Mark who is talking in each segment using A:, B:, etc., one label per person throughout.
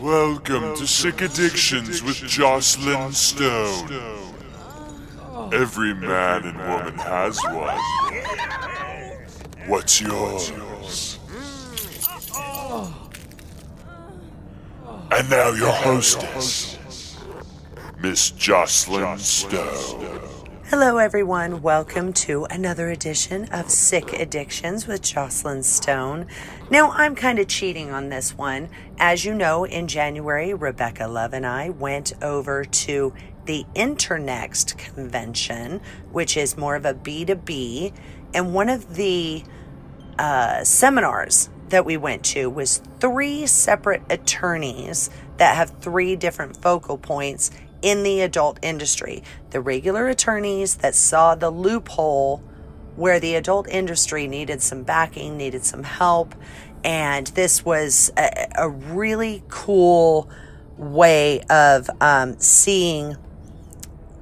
A: Welcome to Sick Addictions with Joclyn Stone. Every man and woman has one. What's yours? And now your hostess, Miss Joclyn Stone.
B: Hello, everyone. Welcome to another edition of Sick Addictions with Joclyn Stone. Now, I'm kind of cheating on this one. As you know, in January, Rebecca Love and I went over to the Internext convention, which is more of a B2B. And one of the uh, seminars that we went to was three separate attorneys that have three different focal points in the adult industry. The regular attorneys that saw the loophole where the adult industry needed some backing, needed some help. And this was a, a really cool way of um, seeing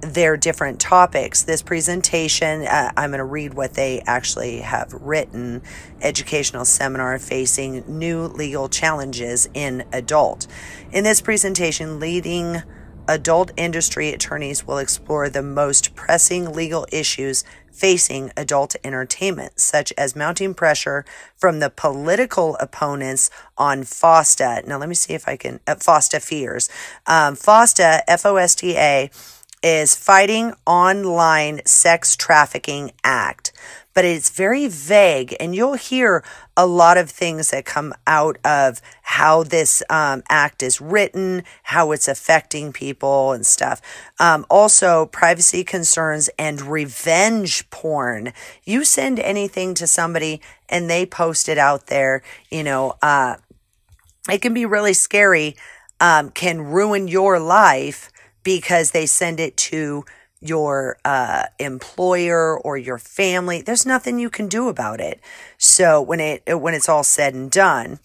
B: their different topics. This presentation, uh, I'm going to read what they actually have written educational seminar facing new legal challenges in adult. In this presentation, leading adult industry attorneys will explore the most pressing legal issues facing adult entertainment, such as mounting pressure from the political opponents on FOSTA. Now, let me see if I can, uh, FOSTA fears. Um, FOSTA, F O S T A, is Fighting Online Sex Trafficking Act but it's very vague. And you'll hear a lot of things that come out of how this um, act is written, how it's affecting people and stuff. Um, also, privacy concerns and revenge porn. You send anything to somebody and they post it out there, you know, uh, it can be really scary, um, can ruin your life because they send it to your uh, employer or your family. There's nothing you can do about it. So when it when it's all said and done,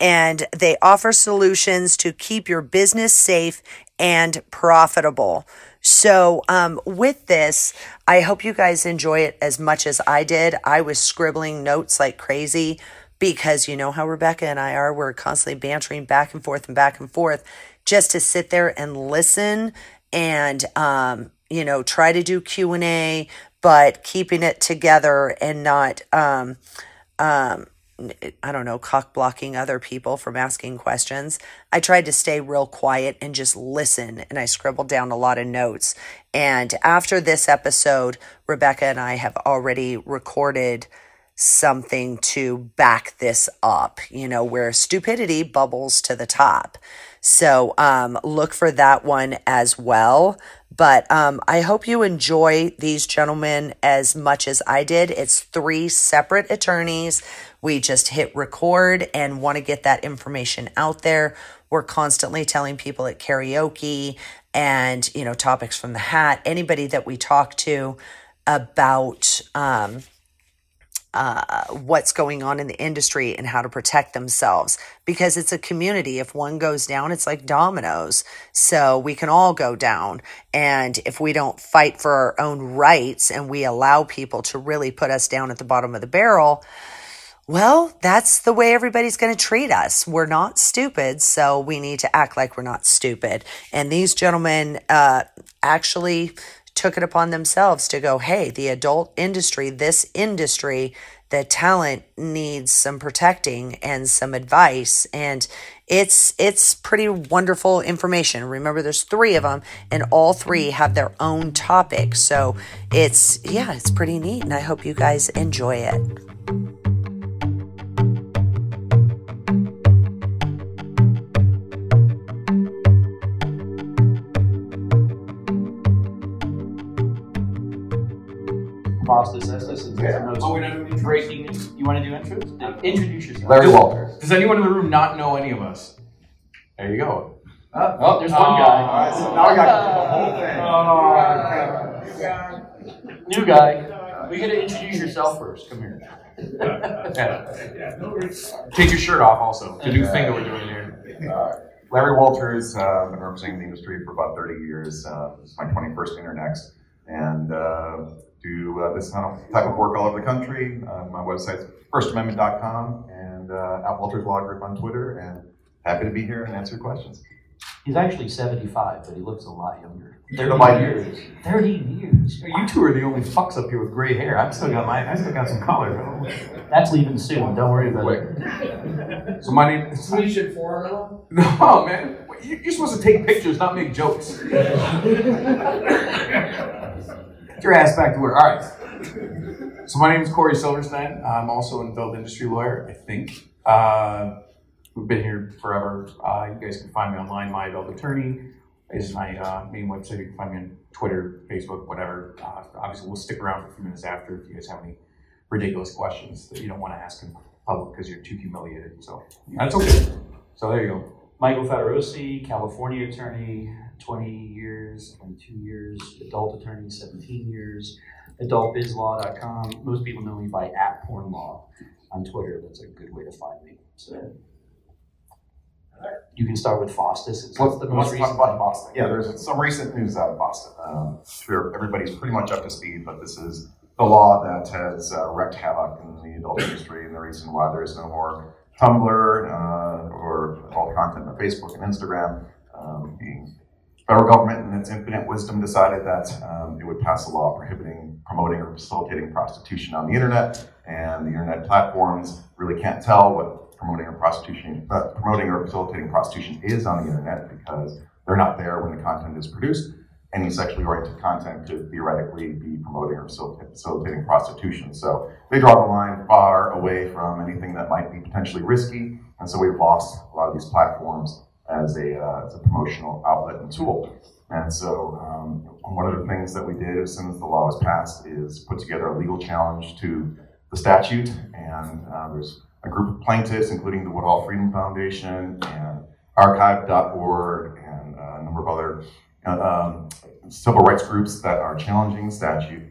B: and they offer solutions to keep your business safe and profitable. So um, with this, I hope you guys enjoy it as much as I did. I was scribbling notes like crazy because you know how Rebecca and I are. We're constantly bantering back and forth and back and forth just to sit there and listen and um, you know, try to do Q&A, but keeping it together and not, um, um, I don't know, cock blocking other people from asking questions. I tried to stay real quiet and just listen, and I scribbled down a lot of notes. And after this episode, Rebecca and I have already recorded something to back this up, you know, where stupidity bubbles to the top. So um, look for that one as well. But um, I hope you enjoy these gentlemen as much as I did. It's three separate attorneys. We just hit record and want to get that information out there. We're constantly telling people at karaoke and, you know, topics from the hat, anybody that we talk to about, um, uh, what's going on in the industry and how to protect themselves because it's a community. If one goes down, it's like dominoes. So we can all go down. And if we don't fight for our own rights and we allow people to really put us down at the bottom of the barrel, well, that's the way everybody's going to treat us. We're not stupid, so we need to act like we're not stupid. And these gentlemen uh, actually took it upon themselves to go, hey, the adult industry, this industry, the talent needs some protecting and some advice. And it's it's pretty wonderful information. Remember there's three of them and all three have their own topic. So it's yeah it's pretty neat and i hope you guys enjoy it
C: FOSTA says this is the most
D: Oh, we're not doing
C: breaking news. You want to do intros? Introduce yourself.
E: Larry Walters.
D: Does anyone in the room not know any of us?
E: There you go.
C: Oh, oh, there's one guy.
D: Alright, so
C: now I got the whole thing. New guy. We gotta introduce yourself first. Come here. yeah.
D: Take your shirt off also. The new thing that we're doing here.
E: Uh, Larry Walters, uh, I've been representing the industry for about 30 years. Uh, this is my 21st Internext. And uh, do uh, this kind of type of work all over the country. Uh, my website's firstamendment.com and uh, at Walters Law Group on Twitter and happy to be here and answer questions.
C: He's actually 75, but he looks a lot younger.
E: Thirty years.
C: 30 years.
D: You two are the only fucks up here with gray hair. I've still got my, I still got some color.
C: That's leaving soon. Don't worry about it.
D: So my name.
F: We should form it all?
D: No, man. You're supposed to take pictures, not make jokes. Get your ass back to work. All right. So my name is Corey Silverstein. I'm also an adult industry lawyer, I think. Uh, we've been here forever. Uh, you guys can find me online. My adult attorney is my uh, main website. You can find me on Twitter, Facebook, whatever. Uh, obviously, we'll stick around for a few minutes after if you guys have any ridiculous questions that you don't want to ask in public because you're too humiliated. So that's okay. So there you go.
C: Michael Fattorosi, California attorney, 20 years, 22 years, adult attorney, 17 years, adultbizlaw.com. Most people know me by at porn law on Twitter. That's a good way to find me. So you can start with FOSTA. It's
E: What's
C: the
E: the
C: most
E: most
C: recent
E: about
C: thing.
E: Boston? Yeah, there's some recent news out of Boston. Um, sure, everybody's pretty much up to speed, but this is the law that has uh, wreaked havoc in the adult industry, and the reason why there is no more Tumblr uh, or all content on Facebook and Instagram. Um, the federal government, in its infinite wisdom, decided that um, it would pass a law prohibiting promoting or facilitating prostitution on the internet, and the internet platforms really can't tell what promoting or prostitution, uh, promoting or facilitating prostitution is on the internet because they're not there when the content is produced. Any sexually oriented content could theoretically be promoting or facilitating prostitution. So they draw the line far away from anything that might be potentially risky, and so we've lost a lot of these platforms as a, uh, as a promotional outlet and tool. And so um, one of the things that we did as soon as the law was passed is put together a legal challenge to the statute, and uh, there's a group of plaintiffs, including the Woodhull Freedom Foundation and Archive.org and uh, a number of other uh, um, civil rights groups that are challenging the statute.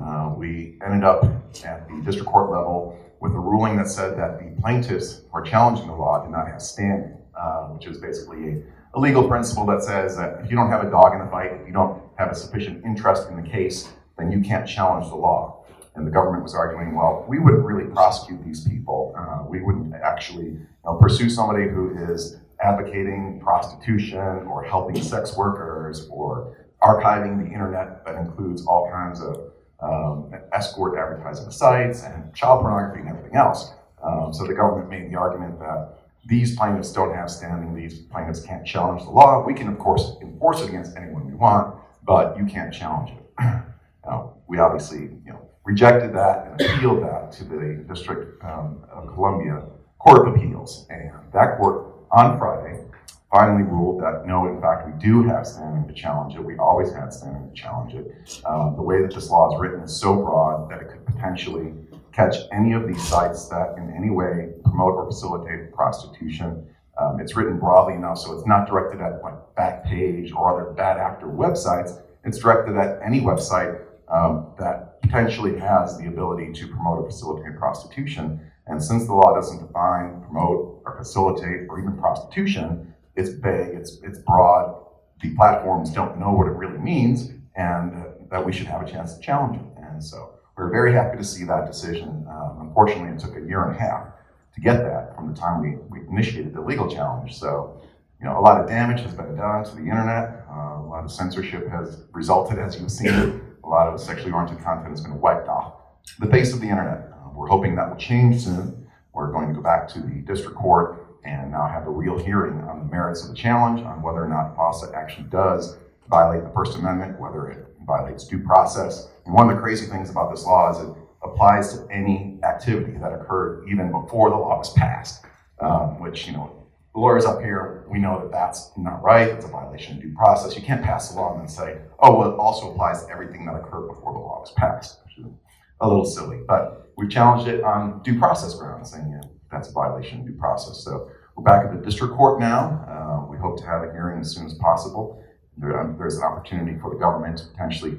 E: Uh, we ended up at the district court level with a ruling that said that the plaintiffs who are challenging the law did not have standing, uh, which is basically a, a legal principle that says that if you don't have a dog in the fight, if you don't have a sufficient interest in the case, then you can't challenge the law. And the government was arguing, well, we wouldn't really prosecute these people. Uh, we wouldn't actually you know, pursue somebody who is advocating prostitution or helping sex workers or archiving the internet that includes all kinds of um, escort advertising sites and child pornography and everything else. Um, so the government made the argument that these plaintiffs don't have standing, these plaintiffs can't challenge the law. We can, of course, enforce it against anyone we want, but you can't challenge it. now, we obviously, you know, rejected that and appealed that to the District um, of Columbia Court of Appeals. And that court on Friday finally ruled that no, in fact, we do have standing to challenge it. We always had standing to challenge it. Um, the way that this law is written is so broad that it could potentially catch any of these sites that in any way promote or facilitate prostitution. Um, it's written broadly enough so it's not directed at like Backpage or other bad actor websites. It's directed at any website um, that potentially has the ability to promote or facilitate prostitution. And since the law doesn't define, promote, or facilitate, or even prostitution, it's vague, it's, it's broad. The platforms don't know what it really means, and uh, that we should have a chance to challenge it. And so we're very happy to see that decision. Um, unfortunately, it took a year and a half to get that from the time we, we initiated the legal challenge. So, you know, a lot of damage has been done to the internet. Uh, a lot of censorship has resulted, as you've seen. A lot of sexually oriented content has been wiped off the face of the internet. Uh, we're hoping that will change soon. We're going to go back to the district court and now have a real hearing on the merits of the challenge, on whether or not FOSTA actually does violate the First Amendment, whether it violates due process. And one of the crazy things about this law is it applies to any activity that occurred even before the law was passed, um, which, you know, lawyers up here, we know that that's not right. It's a violation of due process. You can't pass a law and then say, oh, well, it also applies to everything that occurred before the law was passed, which is a little silly. But we challenged it on due process grounds, know, that's a violation of due process. So we're back at the district court now. Uh, we hope to have a hearing as soon as possible. Um, there's an opportunity for the government to potentially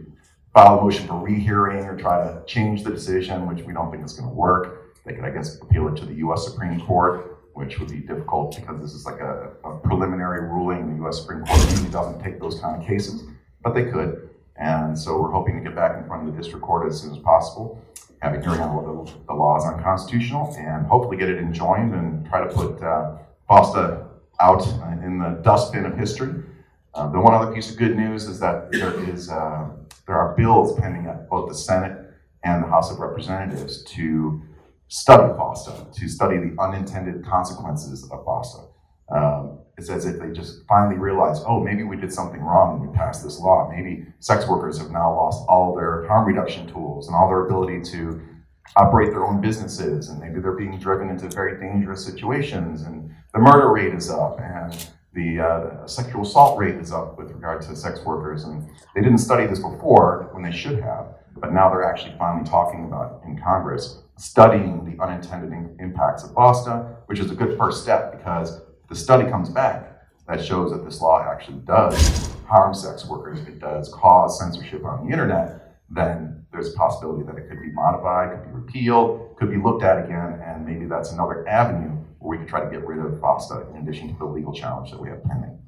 E: file a motion for rehearing or try to change the decision, which we don't think is going to work. They could, I guess, appeal it to the U.S. Supreme Court, which would be difficult because this is like a, a preliminary ruling. The U.S. Supreme Court usually doesn't take those kind of cases, but they could. And so we're hoping to get back in front of the district court as soon as possible, have a hearing on whether the law is unconstitutional, and hopefully get it enjoined and try to put uh, FOSTA out in the dustbin of history. Uh, the one other piece of good news is that there is uh, there are bills pending at both the Senate and the House of Representatives to study FOSTA, to study the unintended consequences of FOSTA. Um, it's as if they just finally realized, oh, maybe we did something wrong when we passed this law. Maybe sex workers have now lost all their harm reduction tools and all their ability to operate their own businesses, and maybe they're being driven into very dangerous situations, and the murder rate is up, and the uh, sexual assault rate is up with regard to sex workers. And they didn't study this before when they should have, but now they're actually finally talking about in Congress studying the unintended in- impacts of FOSTA, which is a good first step because the study comes back that shows that this law actually does harm sex workers, it does cause censorship on the internet, then there's a possibility that it could be modified, could be repealed, could be looked at again, and maybe that's another avenue we can try to get rid of FOSTA in addition to the legal challenge that we have pending.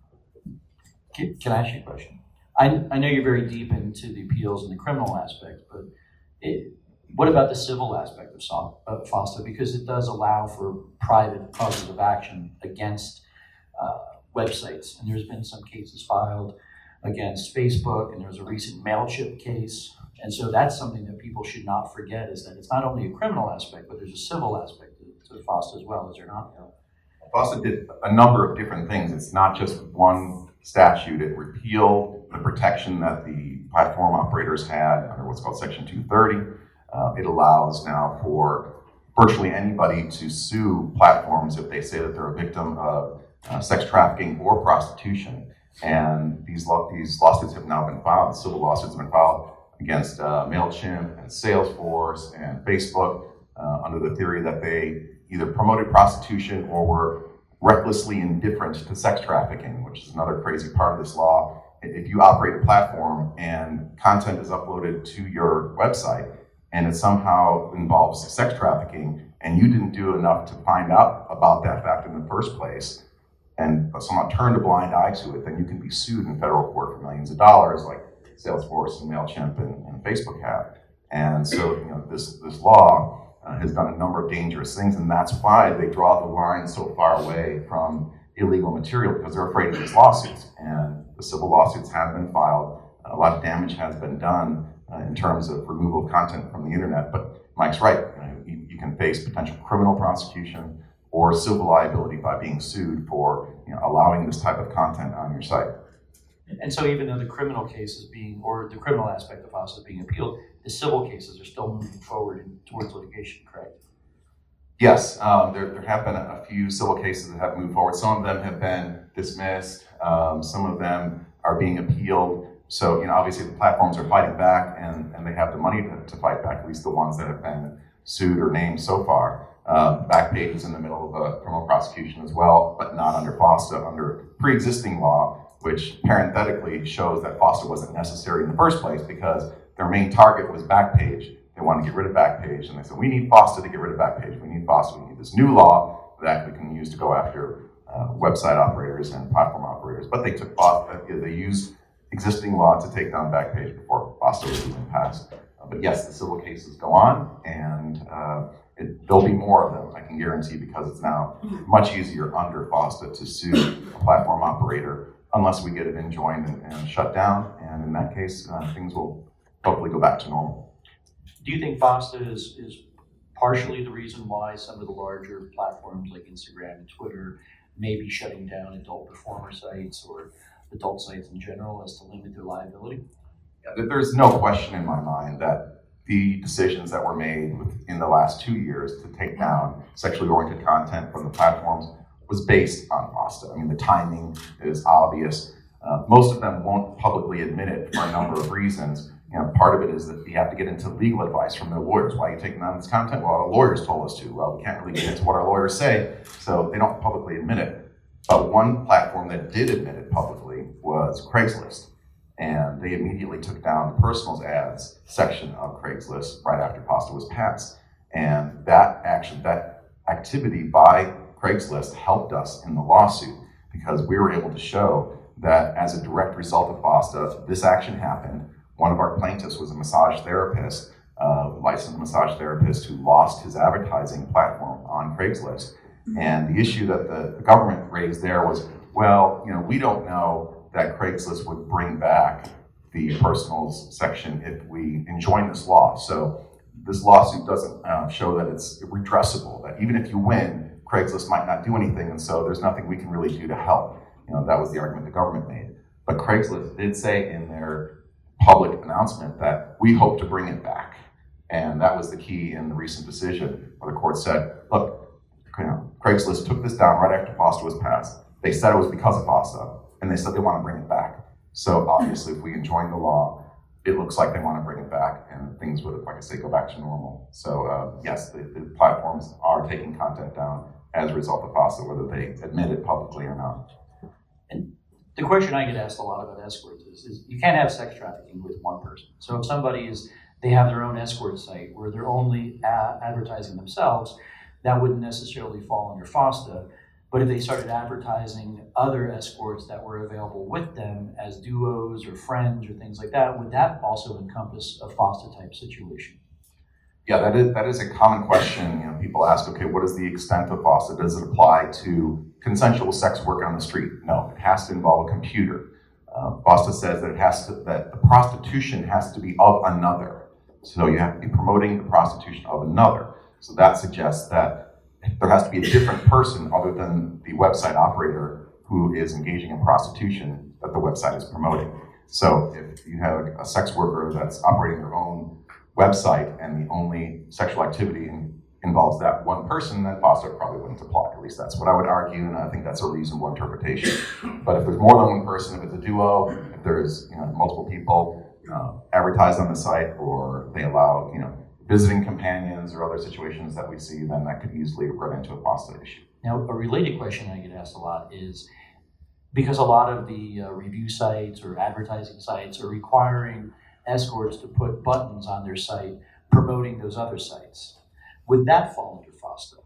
C: Can, can I ask you a question? I, I know you're very deep into the appeals and the criminal aspect, but it, what about the civil aspect of, so, of FOSTA? Because it does allow for private causes of action against uh, websites. And there's been some cases filed against Facebook, and there was a recent MailChimp case. And so that's something that people should not forget is that it's not only a criminal aspect, but there's a civil aspect FOSTA as well, is there not?
E: FOSTA did a number of different things. It's not just one statute. It repealed the protection that the platform operators had under what's called Section 230. Uh, it allows now for virtually anybody to sue platforms if they say that they're a victim of uh, sex trafficking or prostitution. And these, these lawsuits have now been filed, civil lawsuits have been filed against uh, MailChimp and Salesforce and Facebook uh, under the theory that they either promoted prostitution or were recklessly indifferent to sex trafficking, which is another crazy part of this law. If you operate a platform and content is uploaded to your website and it somehow involves sex trafficking and you didn't do enough to find out about that fact in the first place, and someone turned a blind eye to it, then you can be sued in federal court for millions of dollars, like Salesforce and Mailchimp and, and Facebook have. And so, you know, this this law uh, has done a number of dangerous things, and that's why they draw the line so far away from illegal material because they're afraid of these lawsuits. And the civil lawsuits have been filed. A lot of damage has been done uh, in terms of removal of content from the internet. But Mike's right. You, know, you, you can face potential criminal prosecution or civil liability by being sued for you know, allowing this type of content on your site.
C: And so even though the criminal case is being, or the criminal aspect of FOSTA is being appealed, the civil cases are still moving forward in- towards litigation, correct?
E: Yes, um, there, there have been a, few civil cases that have moved forward. Some of them have been dismissed. Um, some of them are being appealed. So, you know, obviously the platforms are fighting back and, and they have the money to, to fight back, at least the ones that have been sued or named so far. Um, Backpage is in the middle of a criminal prosecution as well, but not under FOSTA, under pre-existing law, which parenthetically shows that FOSTA wasn't necessary in the first place because their main target was Backpage. They wanted to get rid of Backpage, and they said, we need FOSTA to get rid of Backpage. We need FOSTA. We need this new law that we can use to go after uh, website operators and platform operators. But they took FOSTA, they used existing law to take down Backpage before FOSTA was even passed. Uh, but yes, the civil cases go on, and uh, it, there'll be more of them, I can guarantee, because it's now much easier under FOSTA to sue a platform operator unless we get it enjoined and, and shut down. And in that case, uh, things will hopefully go back to normal.
C: Do you think FOSTA is, is partially the reason why some of the larger platforms like Instagram and Twitter may be shutting down adult performer sites or adult sites in general as to limit their liability?
E: Yeah, There's no question in my mind that the decisions that were made in the last two years to take down sexually oriented content from the platforms was based on FOSTA. I mean, the timing is obvious. Uh, most of them won't publicly admit it for a number of reasons. You know, part of it is that we have to get into legal advice from their lawyers. Why are you taking on this content? Well, our lawyers told us to. Well, we can't really get into what our lawyers say, so they don't publicly admit it. But one platform that did admit it publicly was Craigslist. And they immediately took down the personals ads section of Craigslist right after FOSTA was passed. And that action, that activity by Craigslist helped us in the lawsuit because we were able to show that as a direct result of FOSTA, this action happened. One of our plaintiffs was a massage therapist, a licensed massage therapist who lost his advertising platform on Craigslist. And the issue that the, the government raised there was, well, you know, we don't know that Craigslist would bring back the personals section if we enjoin this law. So this lawsuit doesn't uh, show that it's redressable, that even if you win, Craigslist might not do anything, and so there's nothing we can really do to help. You know, that was the argument the government made. But Craigslist did say in their public announcement that we hope to bring it back. And that was the key in the recent decision where the court said, look, you know, Craigslist took this down right after FOSTA was passed. They said it was because of FOSTA, and they said they want to bring it back. So obviously, if we enjoin the law, it looks like they want to bring it back, and things would, like I say, go back to normal. So uh, yes, the, the platforms are taking content down as a result of FOSTA, whether they admit it publicly or not.
C: And the question I get asked a lot about escorts is, you can't have sex trafficking with one person. So if somebody is, they have their own escort site where they're only a- advertising themselves, that wouldn't necessarily fall under FOSTA. But if they started advertising other escorts that were available with them as duos or friends or things like that, would that also encompass a FOSTA type situation?
E: Yeah, that is that is a common question. You know, people ask, okay, what is the extent of FOSTA? Does it apply to consensual sex work on the street? No, it has to involve a computer. Uh, FOSTA says that it has to that the prostitution has to be of another. So you have to be promoting the prostitution of another. So that suggests that there has to be a different person other than the website operator who is engaging in prostitution that the website is promoting. So if you have a sex worker that's operating their own website and the only sexual activity in, involves that one person, then FOSTA probably wouldn't apply. At least that's what I would argue, and I think that's a reasonable interpretation. But if there's more than one person, if it's a duo, if there's you know, multiple people uh, advertised on the site, or they allow you know visiting companions or other situations that we see, then that could easily run into a FOSTA issue.
C: Now, a related question I get asked a lot is because a lot of the uh, review sites or advertising sites are requiring escorts to put buttons on their site promoting those other sites. Would that fall under FOSTA?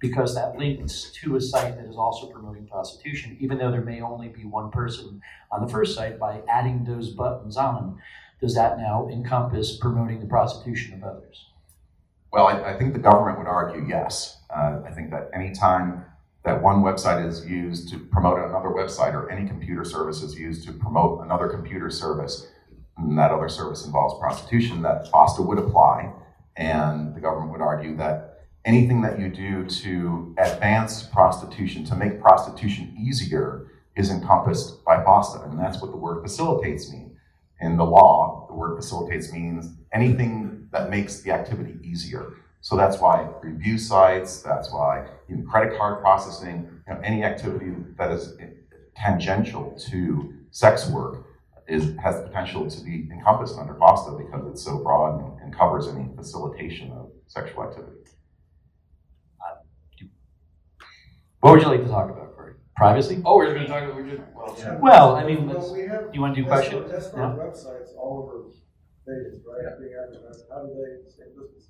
C: Because that links to a site that is also promoting prostitution, even though there may only be one person on the first site, by adding those buttons on, does that now encompass promoting the prostitution of others?
E: Well, I, I think the government would argue yes. Uh, I think that anytime that one website is used to promote another website or any computer service is used to promote another computer service, and that other service involves prostitution, that FOSTA would apply. And the government would argue that anything that you do to advance prostitution, to make prostitution easier, is encompassed by FOSTA. And that's what the word facilitates means. In the law, the word facilitates means anything that makes the activity easier. So that's why review sites, that's why even credit card processing, you know, any activity that is tangential to sex work is has the potential to be encompassed under FOSTA because it's so broad and, and covers any facilitation of sexual activity.
C: What would you like to talk about, Corey? Privacy?
D: Oh, we're just gonna talk, we're just, well,
F: Yeah.
C: Well, I mean, let's,
F: Well, we have.
C: you wanna do
F: escort-
C: questions?
F: Escort
C: Yeah.
F: websites all over Vegas, right, being advertised, how do they stay business?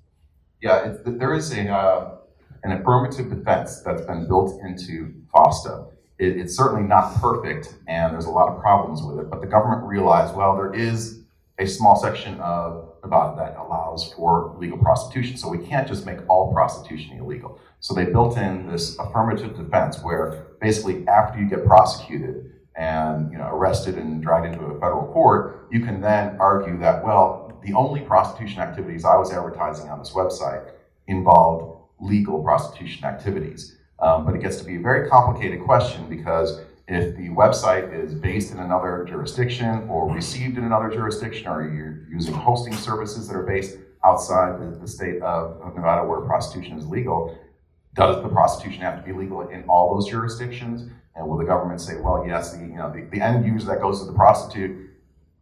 E: Yeah, it's, there is a uh, an affirmative defense that's been built into FOSTA. It, it's certainly not perfect, and there's a lot of problems with it. But the government realized, well, there is a small section of about that allows for legal prostitution. So we can't just make all prostitution illegal. So they built in this affirmative defense where basically after you get prosecuted and you know arrested and dragged into a federal court, you can then argue that well, the only prostitution activities I was advertising on this website involved legal prostitution activities. Um, but it gets to be a very complicated question because if the website is based in another jurisdiction or received in another jurisdiction, or you're using hosting services that are based outside the, the state of, of Nevada where prostitution is legal, does the prostitution have to be legal in all those jurisdictions? And will the government say, well, yes, the, you know, the, the end user that goes to the prostitute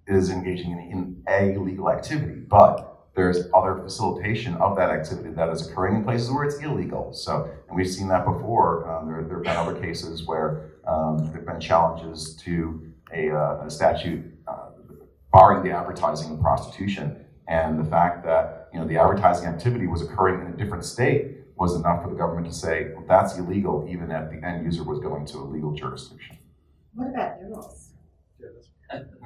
E: is engaging in, in a legal activity, but there's other facilitation of that activity that is occurring in places where it's illegal. So, and we've seen that before. Um, there, there have been other cases where um, there have been challenges to a, uh, a statute uh, barring the advertising of prostitution, and the fact that you know the advertising activity was occurring in a different state was enough for the government to say well, that's illegal, even if the end user was going to a legal jurisdiction.
G: What about girls?
F: Yeah, that's-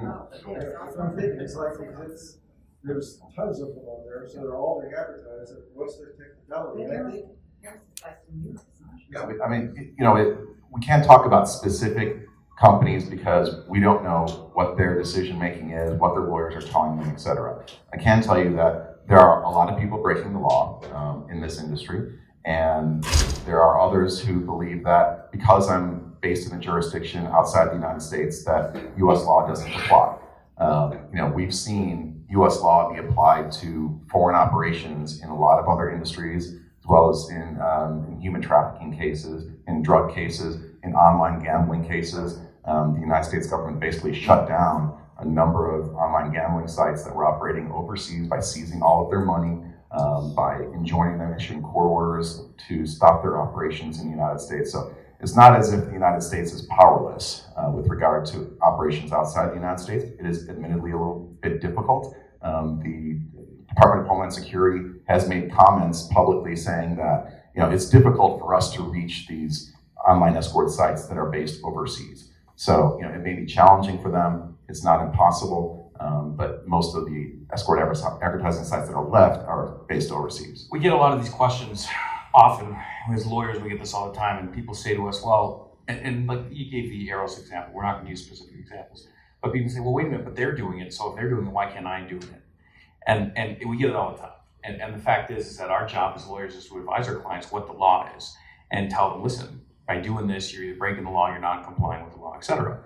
G: Oh,
F: Yeah. I'm thinking, it's like, it's, there's tons of them on there, so they're all being advertised, and what's their technicality?
G: Yeah,
F: And I think,
G: girls are supposed to use this, aren't
E: Yeah, we- I mean, it- you know, it, we can't talk about specific companies because we don't know what their decision making is, what their lawyers are telling them, et cetera. I can tell you that there are a lot of people breaking the law um, in this industry, and there are others who believe that because I'm based in a jurisdiction outside the United States, that U.S. law doesn't apply. Um, you know, we've seen U.S. law be applied to foreign operations in a lot of other industries, as well as in, um, in human trafficking cases, in drug cases, in online gambling cases. Um, the United States government basically shut down a number of online gambling sites that were operating overseas by seizing all of their money, um, by enjoining them, issuing court orders to stop their operations in the United States. So it's not as if the United States is powerless uh, with regard to operations outside the United States. It is admittedly a little bit difficult. Um, the Department of Homeland Security has made comments publicly saying that you know it's difficult for us to reach these online escort sites that are based overseas. So you know it may be challenging for them. It's not impossible, um, but most of the escort advertising sites that are left are based overseas.
D: We get a lot of these questions often. As lawyers, we get this all the time, and people say to us, well, and, and like you gave the Eros example, we're not going to use specific examples, but people say, well, wait a minute, but they're doing it, so if they're doing it, why can't I do it? And, and we get it all the time. And, and the fact is, is that our job as lawyers is to advise our clients what the law is and tell them, listen, by doing this, you're either breaking the law, you're not complying with the law, etc.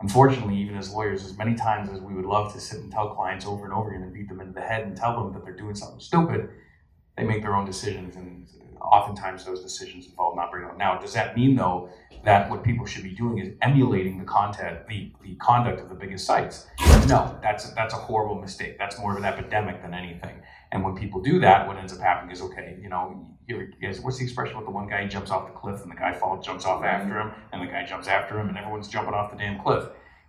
D: Unfortunately, even as lawyers, as many times as we would love to sit and tell clients over and over again and beat them in the head and tell them that they're doing something stupid, they make their own decisions, and oftentimes those decisions involve not bringing them. Now, does that mean though that what people should be doing is emulating the content, the, the conduct of the biggest sites? No, that's that's a horrible mistake. That's more of an epidemic than anything. And when people do that, what ends up happening is okay, you know, guys, what's the expression with the one guy jumps off the cliff and the guy falls, jumps off after him, and the guy jumps after him, and everyone's jumping off the damn cliff.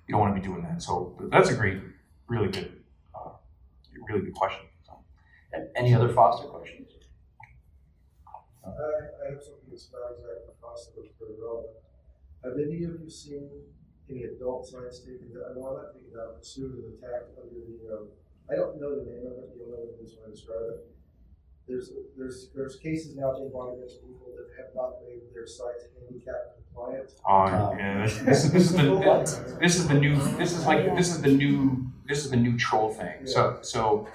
D: You don't want to be doing that. So that's a great, really good, uh, really good question. So.
C: Any other FOSTA questions?
F: I, I have something that's not exactly possible, but very relevant. Have any of you seen any adult sites taken down? No, I'm not taken down, pursued and attacked under the, um, I don't know the name of it, you'll know this when I describe it. There's, there's, there's cases now being brought against people that have not made their sites handicap compliant.
D: Oh yeah, this, this, this is the this is the new this is like this is the new this is the new troll thing. So so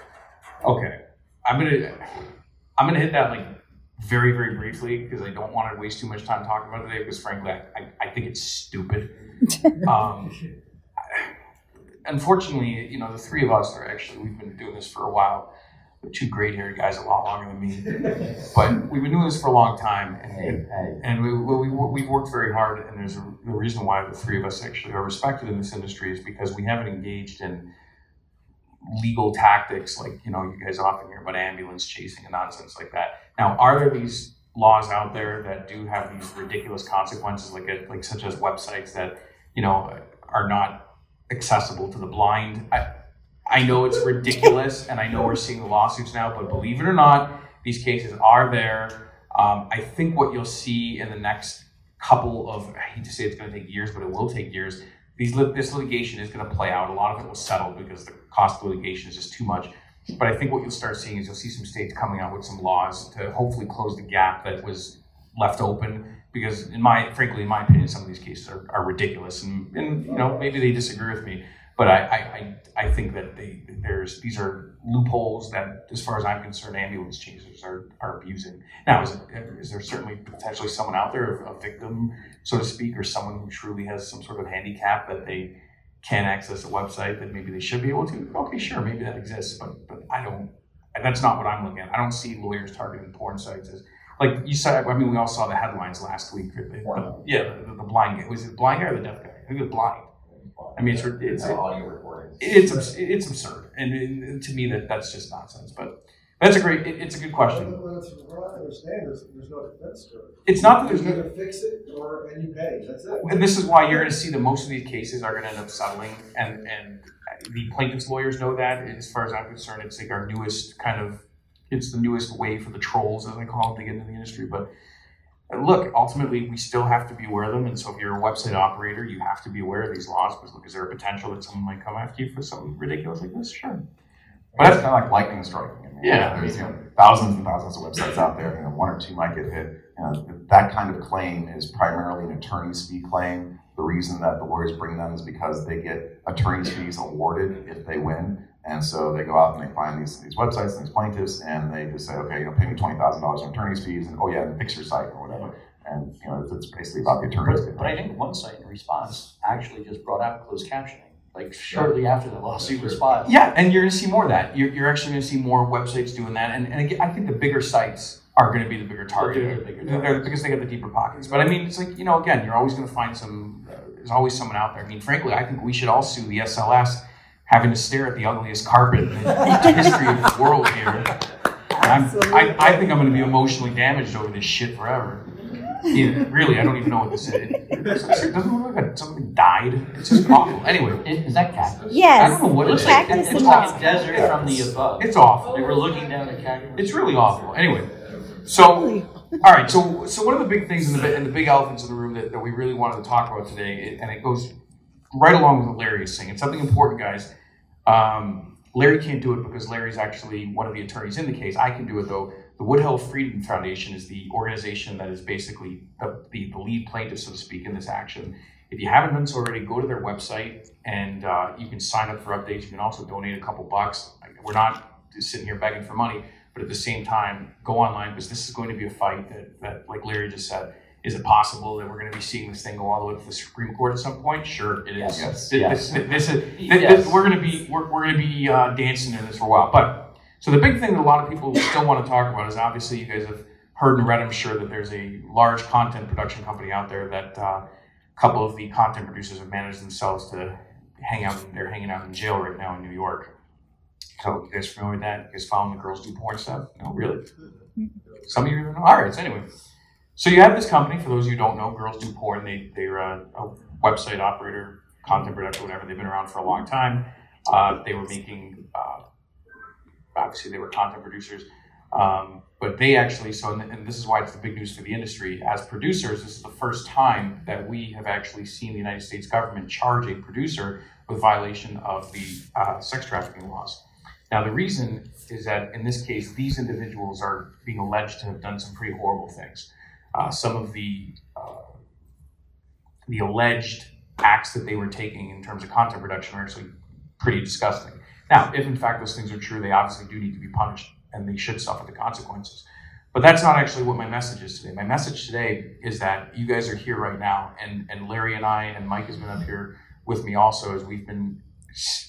D: okay, I'm gonna I'm gonna hit that like very very briefly because I don't want to waste too much time talking about it today because frankly I, I, I think it's stupid. Um, unfortunately, you know the three of us are actually we've been doing this for a while. The two great haired guys a lot longer than me, but we've been doing this for a long time and. And we, we, we've worked very hard, and there's a, the reason why the three of us actually are respected in this industry is because we haven't engaged in legal tactics like, you know, you guys often hear about ambulance chasing and nonsense like that. Now, are there these laws out there that do have these ridiculous consequences, like, a, like such as websites that, you know, are not accessible to the blind? I, I know it's ridiculous, and I know we're seeing the lawsuits now, but believe it or not, these cases are there. Um, I think what you'll see in the next couple of, I hate to say it's going to take years, but it will take years. These this litigation is going to play out. A lot of it will settle because the cost of litigation is just too much. But I think what you'll start seeing is you'll see some states coming out with some laws to hopefully close the gap that was left open. Because in my, frankly, in my opinion, some of these cases are, are ridiculous, and, and you know maybe they disagree with me. But I, I, I, I think that they, there's these are loopholes that, as far as I'm concerned, ambulance chasers are, are abusing. Now, is, is there certainly potentially someone out there, a victim, so to speak, or someone who truly has some sort of handicap that they can't access a website that maybe they should be able to? Okay, sure, maybe that exists, but but I don't. That's not what I'm looking at. I don't see lawyers targeting porn sites as like you said. I mean, we all saw the headlines last week. The, the, yeah, the, the blind guy was it the blind guy or the deaf guy? I think it was blind. I mean, it's it's
E: recordings.
D: it's it's absurd, and, and to me that that's just nonsense. But that's a great. It, it's a good question.
F: It's, from what understand, there's, there's no defense to it.
D: It's not that
F: There's
D: there's no.
F: either fix it or, and you pay, that's it.
D: And this is why you're going to see that most of these cases are going to end up settling, and and the plaintiffs' lawyers know that. As far as I'm concerned, it's like our newest kind of. It's the newest way for the trolls, as I call them, to get into the industry. But uh, look, ultimately, we still have to be aware of them. And so, if you're a website operator, you have to be aware of these laws. Because look, is there a potential that someone might come after you for something ridiculous like this? Sure.
E: But it's kind of like lightning striking.
D: Yeah.
E: There's you know, thousands and thousands of websites out there. You know, one or two might get hit. you know, that kind of claim is primarily an attorney's fee claim. The reason that the lawyers bring them is because they get attorney's fees awarded if they win. And so they go out and they find these, these websites and these plaintiffs and they just say, okay, you know, pay me $20,000 in attorney's fees and, oh yeah, and fix your site or whatever. And, you know, it's, it's basically about the attorneys.
C: But, but I think one site in response actually just brought out closed captioning, like shortly after the lawsuit was filed.
D: Yeah, and you're going to see more of that. You're, you're actually going to see more websites doing that. And, and again, I think the bigger sites are going to be the bigger target
C: the bigger
D: They're-
C: target.
D: because they got the deeper pockets. But I mean, it's like, you know, again, you're always going to find some, uh, there's always someone out there. I mean, frankly, I think we should all sue the SLS having to stare at the ugliest carpet in the history of the world here. I'm, I, I think I'm going to be emotionally damaged over this shit forever. Yeah, really, I don't even know what this is. It doesn't look like something died. It's just awful. Anyway,
C: Is, is that cactus?
G: Yes.
D: I don't know what
C: It
D: it
C: looks like
G: Cactus
C: it's
G: and
C: like a
G: moss.
C: desert from the above.
D: It's awful.
C: They were looking down the cactus.
D: It's really awful. Anyway, so all right. So so one of the big things in the bi- and the big elephants in the room that, that we really wanted to talk about today, and it goes right along with what Larry is saying. It's something important, guys. Um, Larry can't do it because Larry's actually one of the attorneys in the case. I can do it though. The Woodhull Freedom Foundation is the organization that is basically the, the, the lead plaintiff, so to speak, in this action. If you haven't done so already, go to their website and uh, you can sign up for updates. You can also donate a couple bucks. We're not just sitting here begging for money, but at the same time, go online because this is going to be a fight that, that like Larry just said, is it possible that we're going to be seeing this thing go all the way to the Supreme Court at some point? Sure, it is.
C: Yes.
D: Th-
C: Yes.
D: This, this is,
C: Yes.
D: this- we're going to be we're, we're going to be uh, dancing in this for a while. But so the big thing that a lot of people still want to talk about is obviously you guys have heard and read, I'm sure, that there's a large content production company out there that uh, a couple of the content producers have managed themselves to hang out. They're hanging out in jail right now in New York. So you guys familiar with that? You guys following the girls do porn stuff? No, really. Some of you don't know. All right. So anyway, so you have this company. For those of you who don't know, Girls Do Porn. They they're a, a website operator, content production, whatever. They've been around for a long time. Uh, they were making uh, obviously they were content producers, um, but they actually so and, this is why it's the big news for the industry. As producers, this is the first time that we have actually seen the United States government charge a producer with violation of the uh, sex trafficking laws. Now, the reason is that in this case, these individuals are being alleged to have done some pretty horrible things. Uh, some of the uh, the alleged acts that they were taking in terms of content production are actually pretty disgusting. Now, if in fact those things are true, they obviously do need to be punished and they should suffer the consequences. But that's not actually what my message is today. My message today is that you guys are here right now, and, and Larry and I and Mike has been up here with me also as we've been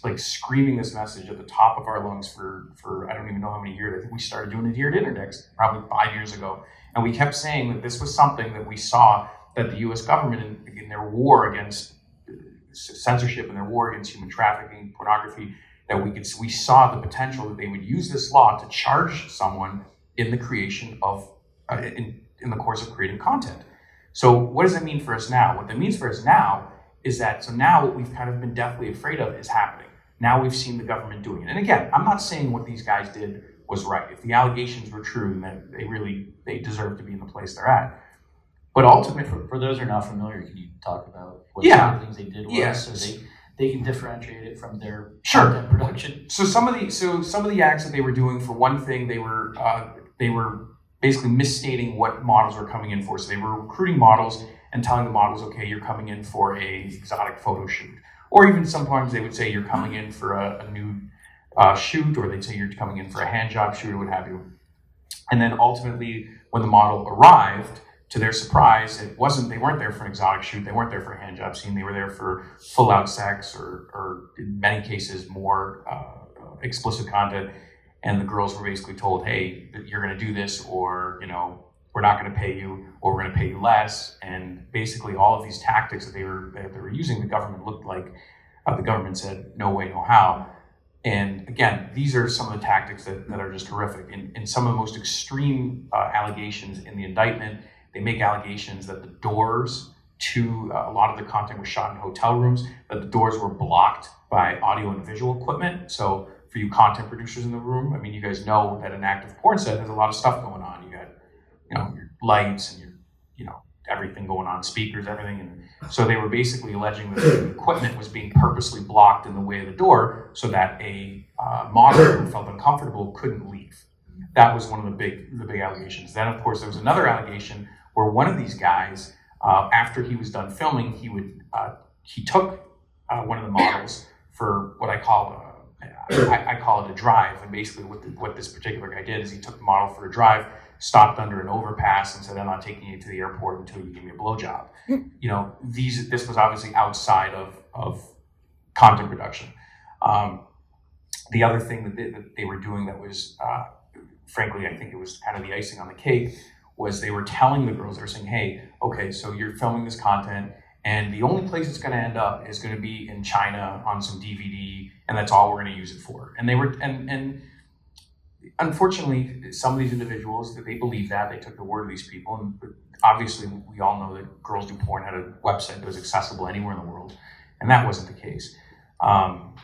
D: like screaming this message at the top of our lungs for for I don't even know how many years. I think we started doing it here at Internext probably five years ago, and we kept saying that this was something that we saw that the U.S. government in, in their war against uh, censorship and their war against human trafficking, pornography, that we could we saw the potential that they would use this law to charge someone in the creation of uh, in in the course of creating content. So what does that mean for us now? What that means for us now is that so now what we've kind of been deathly afraid of is happening. Now we've seen the government doing it. And again, I'm not saying what these guys did was right. If the allegations were true, then they really they deserve to be in the place they're at. But ultimately,
C: For, for those who are not familiar, can you talk about what
D: Yeah.
C: some of the things they did was
D: Yeah.
C: so they, they can differentiate it from their
D: Sure.
C: production?
D: so some of the so some of the acts that they were doing for one thing they were uh, they were basically misstating what models were coming in for so they were recruiting models and telling the models okay you're coming in for a exotic photo shoot or even sometimes they would say you're coming in for a, a nude uh, shoot or they'd say you're coming in for a hand job shoot or what have you and then ultimately when the model arrived to their surprise it wasn't they weren't there for an exotic shoot they weren't there for a hand job scene they were there for full out sex or, or in many cases more uh, explicit content. And the girls were basically told hey you're going to do this or you know we're not going to pay you or we're going to pay you less. And basically all of these tactics that they were that they were using the government looked like uh, the government said no way no how. And again, these are some of the tactics that, that are just horrific. In some of the most extreme uh, allegations in the indictment, they make allegations that the doors to uh, a lot of the content was shot in hotel rooms, that the doors were blocked by audio and visual equipment. So, for you content producers in the room, I mean, you guys know that an active porn set has a lot of stuff going on. You got, you know, your lights and your, you know, everything going on, speakers, everything. And so they were basically alleging that the equipment was being purposely blocked in the way of the door so that a uh, who felt uncomfortable couldn't leave. That was one of the big the big allegations. Then, of course, there was another allegation where one of these guys, uh, after he was done filming, he would uh, he took uh, one of the models for what I call a, I, I call it a drive, and basically what the, what this particular guy did is he took the model for a drive, stopped under an overpass, and said, "I'm not taking you to the airport until you give me a blowjob." you know, these this was obviously outside of of content production. Um, the other thing that they, that they were doing that was, uh, frankly, I think it was kind of the icing on the cake, was they were telling the girls, they were saying, hey, okay, so you're filming this content, and the only place it's going to end up is going to be in China on some DVD, and that's all we're going to use it for. And they were, and and unfortunately, some of these individuals that they believed that they took the word of these people, and obviously, we all know that Girls Do Porn had a website that was accessible anywhere in the world, and that wasn't the case. Um,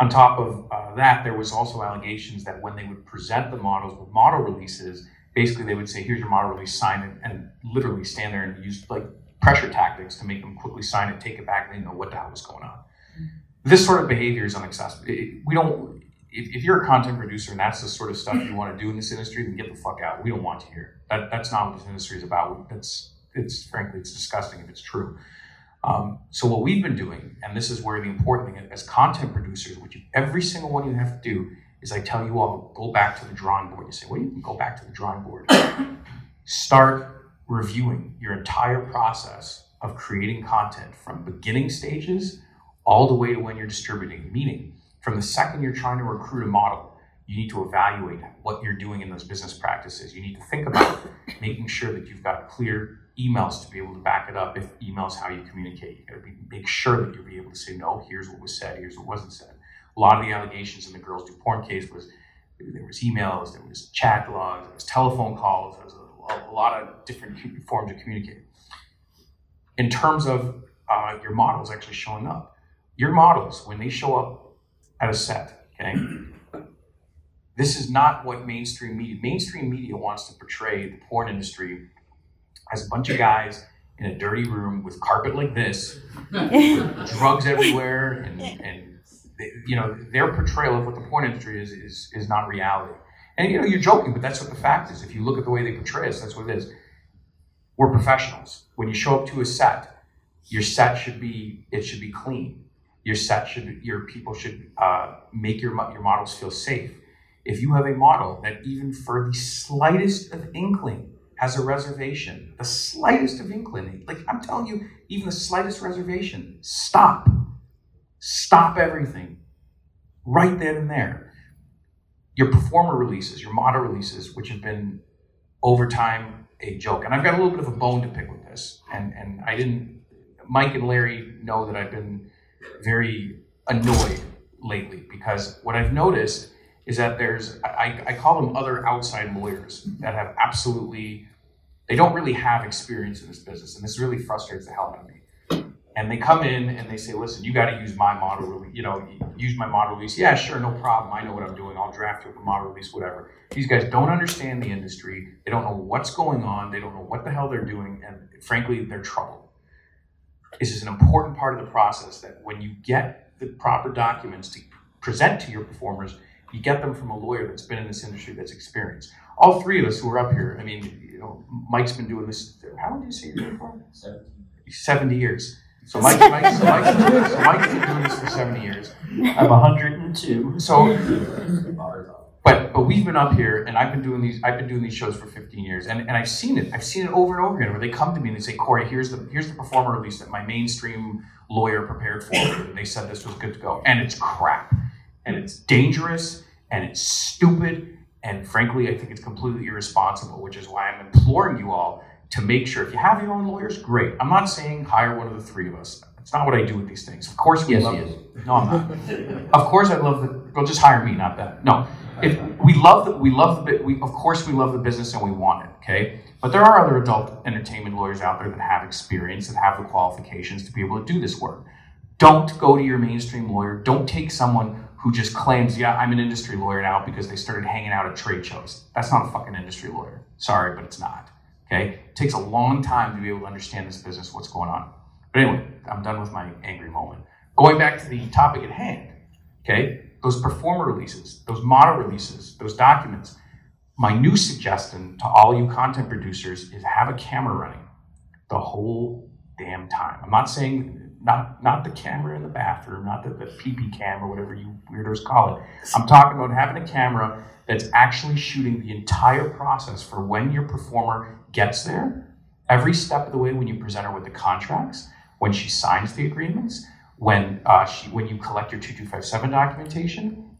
D: on top of uh, that, there was also allegations that when they would present the models with model releases, basically they would say, "Here's your model release, sign it," and literally stand there and use like pressure tactics to make them quickly sign it, take it back, and they know what the hell was going on. This sort of behavior is unacceptable. It- we don't. If, if you're a content producer and that's the sort of stuff you want to do in this industry, then get the fuck out. We don't want to hear. That that's not what this industry is about. That's it's frankly it's disgusting if it's true. Um, so what we've been doing, and this is where the important thing is, as content producers, which you, every single one you have to do, is I tell you all, go back to the drawing board. You say, well, you can go back to the drawing board. Start reviewing your entire process of creating content from beginning stages all the way to when you're distributing. Meaning, from the second you're trying to recruit a model, you need to evaluate what you're doing in those business practices. You need to think about making sure that you've got clear emails to be able to back it up. If emails how you communicate, you got to be, make sure that you'll be able to say no. Here's what was said. Here's what wasn't said. A lot of the allegations in the girls do porn case was there was emails, there was chat logs, there was telephone calls, there was a, a lot of different forms of communicating. In terms of uh, your models actually showing up, your models when they show up at a set, okay. This is not what mainstream media. Mainstream media wants to portray the porn industry as a bunch of guys in a dirty room with carpet like this, drugs everywhere, and, and you know their portrayal of what the porn industry is is is not reality. And you know you're joking, but that's what the fact is. If you look at the way they portray us, that's what it is. We're professionals. When you show up to a set, your set should be it should be clean. Your set should your people should uh, make your your models feel safe. If you have a model that even for the slightest of inkling has a reservation, the slightest of inkling, like I'm telling you, even the slightest reservation, stop. Stop everything right then and there. Your performer releases, your model releases, which have been over time a joke. And I've got a little bit of a bone to pick with this. And and I didn't Mike and Larry know that I've been very annoyed lately because what I've noticed is that there's I, I call them other outside lawyers that have absolutely they don't really have experience in this business and this really frustrates the hell out of me and they come in and they say listen you got to use my model release you know use my model release yeah sure no problem i know what i'm doing i'll draft you up a model release whatever these guys don't understand the industry they don't know what's going on they don't know what the hell they're doing and frankly they're trouble this is an important part of the process that when you get the proper documents to present to your performers you get them from a lawyer that's been in this industry that's experienced. All three of us who are up here, I mean, you know, Mike's been doing this. How long do you say you're doing for? Seventy years. So Mike, Mike, so Mike's, so Mike's been doing this for seventy years.
C: I'm 102.
D: So, but but we've been up here, and I've been doing these. I've been doing these shows for 15 years, and, and I've seen it. I've seen it over and over again. Where they come to me and they say, "Corey, here's the here's the performer release that my mainstream lawyer prepared for. And they said this was good to go, and it's crap, and it's dangerous, and it's stupid, and frankly, I think it's completely irresponsible. Which is why I'm imploring you all to make sure if you have your own lawyers, great. I'm not saying hire one of the three of us. It's not what I do with these things. Of course, we
C: Yes,
D: love
C: he is.
D: No, I'm not. of course, I love the. Well, just hire me, not that. No, if we love the, we love the, we of course we love the business and we want it. Okay, but there are other adult entertainment lawyers out there that have experience, that have the qualifications to be able to do this work. Don't go to your mainstream lawyer. Don't take someone who just claims, yeah, I'm an industry lawyer now because they started hanging out at trade shows. That's not a fucking industry lawyer. Sorry, but it's not. Okay? It takes a long time to be able to understand this business, what's going on. But anyway, I'm done with my angry moment. Going back to the topic at hand, okay? Those performer releases, those model releases, those documents. my new suggestion to all you content producers is have a camera running the whole damn time. I'm not saying not not the camera in the bathroom, not the, the PP cam or whatever you weirdos call it. I'm talking about having a camera that's actually shooting the entire process for when your performer gets there, every step of the way when you present her with the contracts, when she signs the agreements, when uh, she when you collect your 2257 documentation,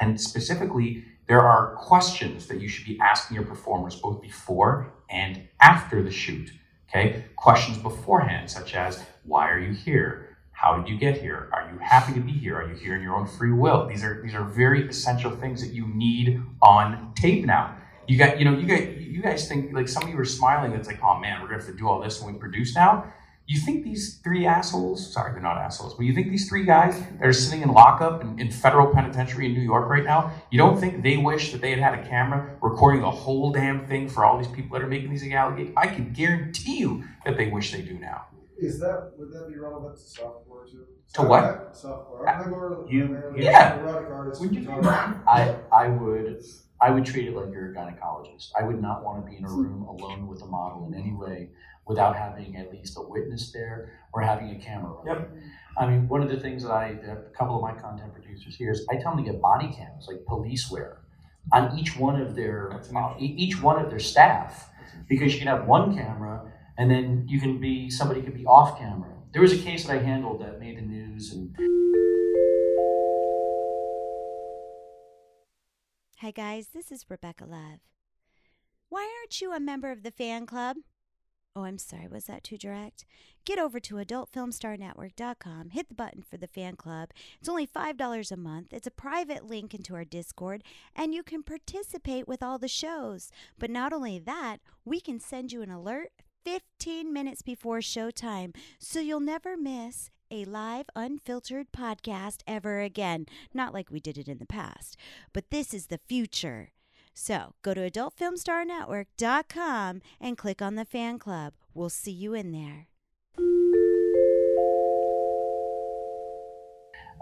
D: and specifically there are questions that you should be asking your performers both before and after the shoot. Okay, questions beforehand, such as why are you here? How did you get here? Are you happy to be here? Are you here in your own free will? These are these are very essential things that you need on tape now. You got, you know, you guys, you guys think like some of you are smiling. It's like, oh man, we're gonna have to do all this when we produce now. You think these three assholes, sorry, they're not assholes, but you think these three guys that are sitting in lockup in, in federal penitentiary in New York right now, you don't think they wish that they had had a camera recording the whole damn thing for all these people that are making these allegations? I can guarantee you that they wish they do now.
F: Is that, would that be relevant to software too?
D: To what?
F: Software. I'm more
H: You-
D: yeah.
F: erotic artist.
D: Would you do.
H: I, I would, I would treat it like you're a gynecologist. I would not want to be in a room alone with a model in any way without having at least a witness there or having a camera. Yep. I mean, one of the things that I, a couple of my content producers here is I tell them to get body cams, like police wear, on each one of their,
D: That's an
H: uh, each one of their staff. Because you can have one camera and then you can be, somebody could be off camera. There was a case that I handled that made the news and
I: Hi, guys, this is Rebecca Love. Why aren't you a member of the fan club? Oh, I'm sorry, was that too direct? Get over to adultfilmstarnetwork.com, hit the button for the fan club. It's only $5 a month. It's a private link into our Discord, and you can participate with all the shows. But not only that, we can send you an alert 15 minutes before showtime, so you'll never miss a live, unfiltered podcast ever again. Not like we did it in the past, but this is the future. So go to adultfilmstarnetwork.com and click on the fan club. We'll see you in there.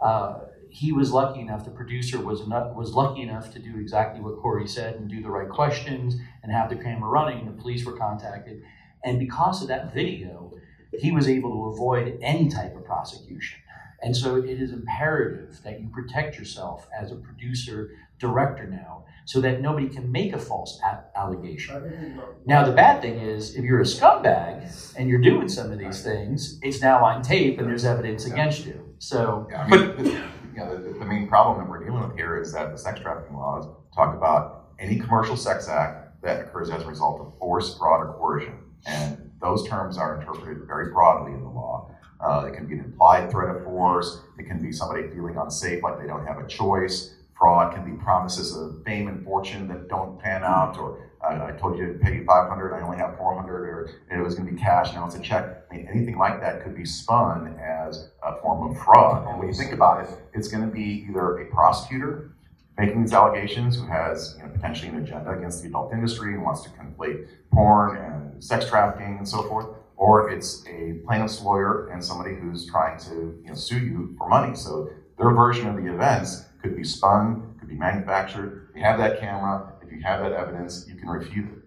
H: uh, he was lucky enough, the producer was enough, was lucky enough to do exactly what Corey said and do the right questions and have the camera running. The police were contacted, and because of that video, he was able to avoid any type of prosecution. And so it is imperative that you protect yourself as a producer, director now, so that nobody can make a false a- allegation. Now, the bad thing is, if you're a scumbag and you're doing some of these things, it's now on tape and there's evidence against you. So,
E: Yeah, I mean, the, yeah, the, the main problem that we're dealing with here is that the sex trafficking laws talk about any commercial sex act that occurs as a result of force, fraud, or coercion. And those terms are interpreted very broadly in the law. Uh, it can be an implied threat of force. It can be somebody feeling unsafe, like they don't have a choice. Fraud can be promises of fame and fortune that don't pan out, or uh, I told you to pay you 500, I only have 400, or it was going to be cash, now it's a check. I mean, anything like that could be spun as a form of fraud. And when you think about it, it's going to be either a prosecutor making these allegations who has you know, potentially an agenda against the adult industry and wants to conflate porn and sex trafficking and so forth, or it's a plaintiff's lawyer and somebody who's trying to you know, sue you for money. So their version of the events could be spun, could be manufactured. If you have that camera, if you have that evidence, you can refute it.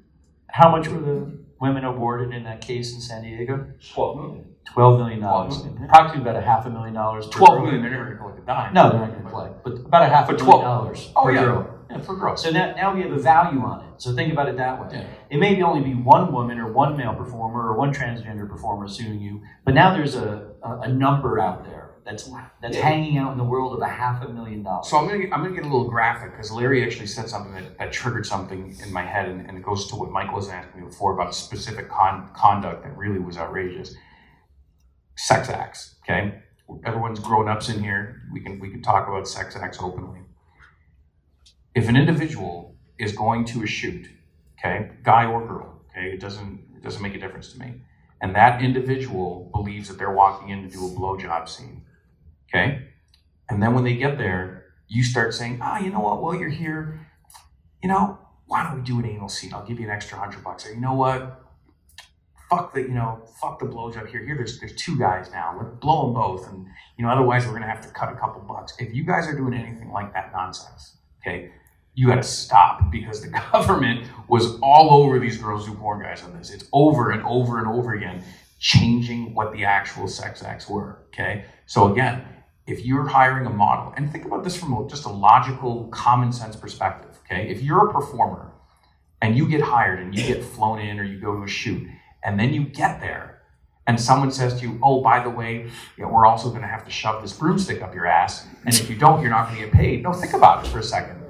H: how much were the women awarded in that case in San Diego?
D: Twelve million.
H: Twelve million dollars.
D: Twelve million.
H: Approximately about a half a million dollars. per
D: Twelve
H: girl.
D: They're never going to collect a dime.
H: No, they're not going to collect, but about a half a
D: But
H: million
D: 12
H: dollars
D: Oh
H: per
D: yeah.
H: girl.
D: Yeah, for girls.
H: So now, now we have a value on it. So think about it that way.
D: Yeah.
H: It may be only be one woman or one male performer or one transgender performer suing you, but now there's a, a, a number out there that's that's
D: Yeah.
H: hanging out in the world of a half a million dollars.
D: So I'm gonna I'm gonna get a little graphic because Larry actually said something that, that triggered something in my head, and, and it goes to what Michael was asking me before about specific con- conduct that really was outrageous. Sex acts, okay? Everyone's grown ups in here. We can we can talk about sex acts openly. If an individual is going to a shoot, okay, guy or girl, okay, it doesn't it doesn't make a difference to me, and that individual believes that they're walking in to do a blowjob scene, okay, and then when they get there, you start saying, ah, you know what? Well, you're here, you know, why don't we do an anal scene? I'll give you an extra hundred bucks. Or you know what? Fuck the, you know, fuck the blowjob here. Here, there's there's two guys now. Let's blow them both, and you know, otherwise we're gonna have to cut a couple bucks. If you guys are doing anything like that nonsense, okay, you got to stop because the government was all over these girls who porn guys on this. It's over and over and over again, changing what the actual sex acts were. Okay. So again, if you're hiring a model, and think about this from just a logical, common sense perspective. Okay. If you're a performer and you get hired and you get flown in or you go to a shoot, and then you get there and someone says to you, oh, by the way, you know, we're also going to have to shove this broomstick up your ass. And if you don't, you're not going to get paid. No, think about it for a second.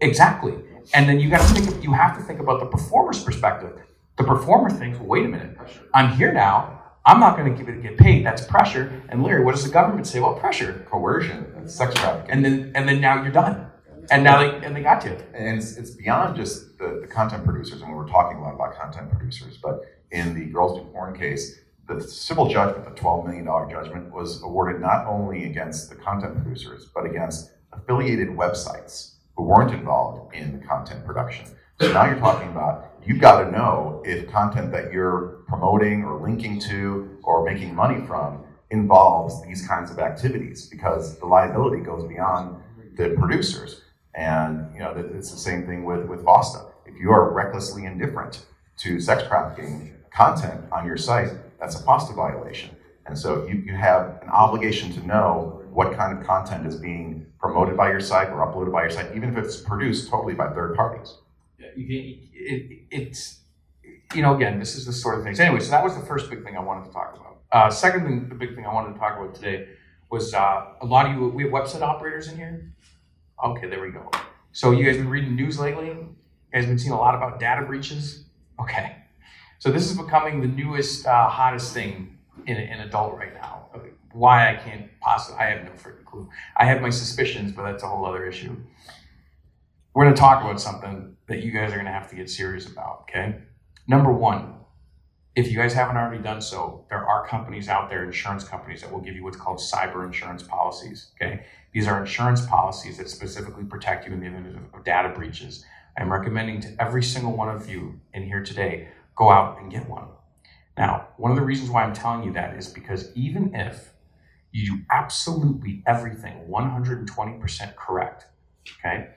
D: Exactly. And then you got to think, you have to think about the performer's perspective. The performer thinks, well, wait a minute, I'm here now. I'm not going to give it get paid. That's pressure. And Larry, what does the government say? Well, pressure,
E: Coercion, and sex trafficking.
D: and then and then now you're done. And now they and they got you.
E: And it's, it's beyond just the, the content producers, and we were talking a lot about content producers, but in the Girls Do Porn case, the civil judgment, the $12 million judgment, was awarded not only against the content producers, but against affiliated websites who weren't involved in the content production. So now you're talking about you've got to know if content that you're promoting or linking to or making money from involves these kinds of activities because the liability goes beyond the producers. And you know, it's the same thing with, with FOSTA. If you are recklessly indifferent to sex trafficking content on your site, that's a FOSTA violation. And so you, you have an obligation to know what kind of content is being promoted by your site or uploaded by your site, even if it's produced totally by third parties.
D: Yeah, you can, it, it's you know again this is the sort of things. Anyway so that was the first big thing i wanted to talk about. Uh, second thing the big thing i wanted to talk about today was uh, a lot of you we have website operators in here? Okay there we go. So you guys been reading news lately? You guys been seeing a lot about data breaches? Okay. So this is becoming the newest uh, hottest thing in, in adult right now why i can't possibly i have no freaking clue i have my suspicions but that's a whole other issue we're going to talk about something that you guys are going to have to get serious about, okay? Number one, if you guys haven't already done so, there are companies out there, insurance companies, that will give you what's called cyber insurance policies, okay? These are insurance policies that specifically protect you in the event of, of data breaches. I'm recommending to every single one of you in here today, go out and get one. Now, one of the reasons why I'm telling you that is because even if you do absolutely everything 120% correct, okay?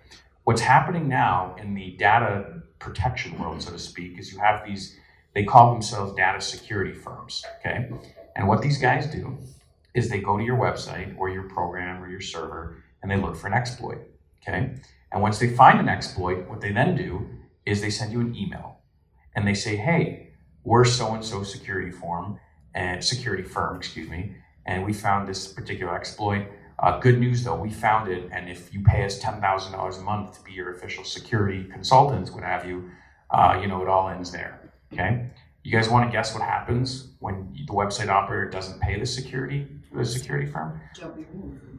D: What's happening now in the data protection world, so to speak, is you have these, they call themselves data security firms, okay? And what these guys do is they go to your website or your program or your server and they look for an exploit, okay? And once they find an exploit, what they then do is they send you an email and they say, hey, we're so and so security firm and eh, security firm, excuse me, and we found this particular exploit. Uh, good news though, we found it, and if you pay us ten thousand dollars a month to be your official security consultants, what have you, uh, you know, it all ends there. Okay. You guys want to guess what happens when the website operator doesn't pay the security the security firm?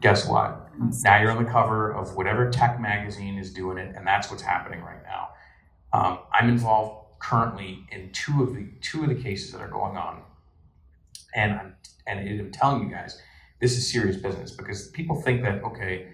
D: Guess what? Now you're on the cover of whatever tech magazine is doing it, and that's what's happening right now. Um, I'm involved currently in two of the two of the cases that are going on, and I'm and I'm telling you guys, this is serious business because people think that okay,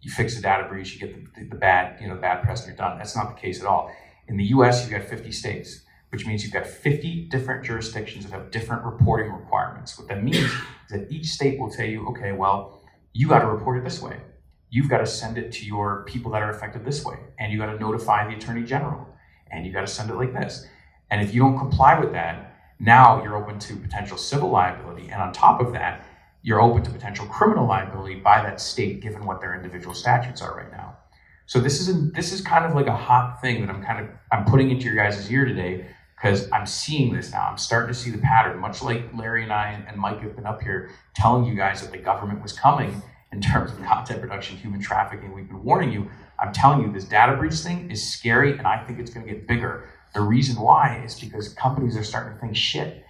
D: you fix a data breach, you get the, the bad you know bad press, and you're done. That's not the case at all. In the U.S., you've got 50 states, which means you've got 50 different jurisdictions that have different reporting requirements. What that means is that each state will tell you, okay, well, you got to report it this way. You've got to send it to your people that are affected this way, and you got to notify the attorney general, and you got to send it like this. And if you don't comply with that, now you're open to potential civil liability, and on top of that, you're open to potential criminal liability by that state, given what their individual statutes are right now. So this is a, this is kind of like a hot thing that I'm kind of I'm putting into your guys' ear today because I'm seeing this now. I'm starting to see the pattern, much like Larry and I and Mike have been up here telling you guys that the government was coming in terms of content production, human trafficking. We've been warning you. I'm telling you, this data breach thing is scary, and I think it's going to get bigger. The reason why is because companies are starting to think, shit,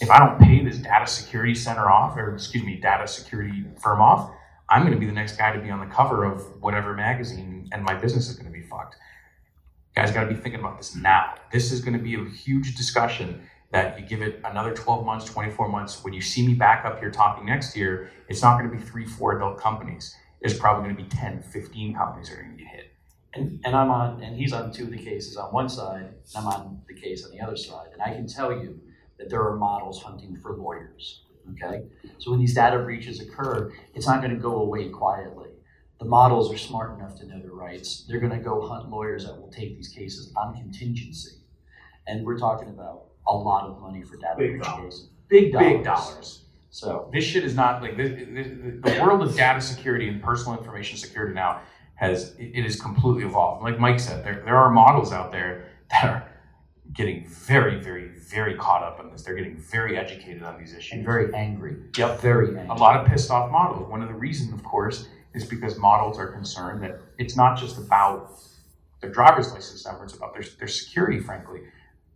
D: if I don't pay this data security center off, or excuse me, data security firm off, I'm going to be the next guy to be on the cover of whatever magazine, and my business is going to be fucked. You guys got to be thinking about this now. This is going to be a huge discussion that you give it another 12 months, 24 months. When you see me back up here talking next year, it's not going to be three, four adult companies. It's probably going to be 10, 15 companies that are going.
H: And, and I'm on, and he's on two of the cases on one side, and I'm on the case on the other side. And I can tell you that there are models hunting for lawyers. Okay? So when these data breaches occur, it's not going to go away quietly. The The models are smart enough to know their rights. They're going to go hunt lawyers that will take these cases on contingency. And we're talking about a lot of money for data
D: Big
H: breach
D: dollars.
H: cases. Big dollars.
D: Big dollars.
H: So
D: This shit is not like this, this, the world of data security and personal information security now has it is completely evolved. Like Mike said, there there are models out there that are getting very, very, very caught up in this. They're getting very educated on these issues.
H: and very angry.
D: Yep.
H: Very angry.
D: a lot of pissed off models. One of the reasons, of course, is because models are concerned that it's not just about their driver's license number, it's about their, their security, frankly.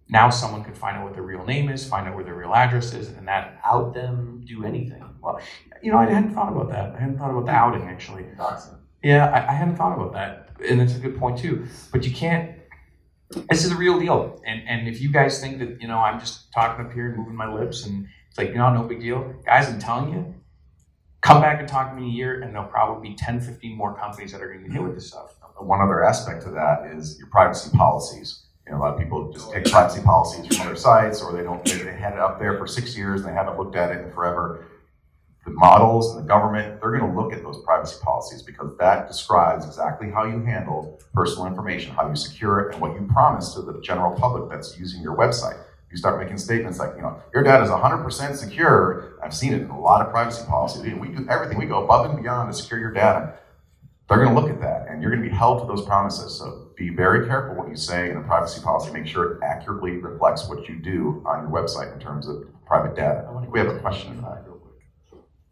D: Now someone could find out what their real name is, find out where their real address is, and that,
H: out them, do anything.
D: well, you know, I hadn't thought about that. I hadn't thought about the outing, actually. Yeah, I, I hadn't thought about that. And it's a good point, too. But you can't, this is the real deal. And, and if you guys think that, you know, I'm just talking up here and moving my lips and it's like, know, no big deal. Guys, I'm telling you, come back and talk to me a year and there'll probably be 10, 15 more companies that are going to hit with this stuff.
E: One other aspect to that is your privacy policies. You know, a lot of people just take privacy policies from other sites, or they don't. They, they had it up there for six years and they haven't looked at it in forever. The models and the government, they're going to look at those privacy policies because that describes exactly how you handle personal information, how you secure it, and what you promise to the general public that's using your website. You start making statements like, you know, your data is 100% secure. I've seen it in a lot of privacy policies. We, do everything. We go above and beyond to secure your data. They're going to look at that, and you're going to be held to those promises. So be very careful what you say in a privacy policy. Make sure it accurately reflects what you do on your website in terms of private data. We have a question.
H: to that real quick.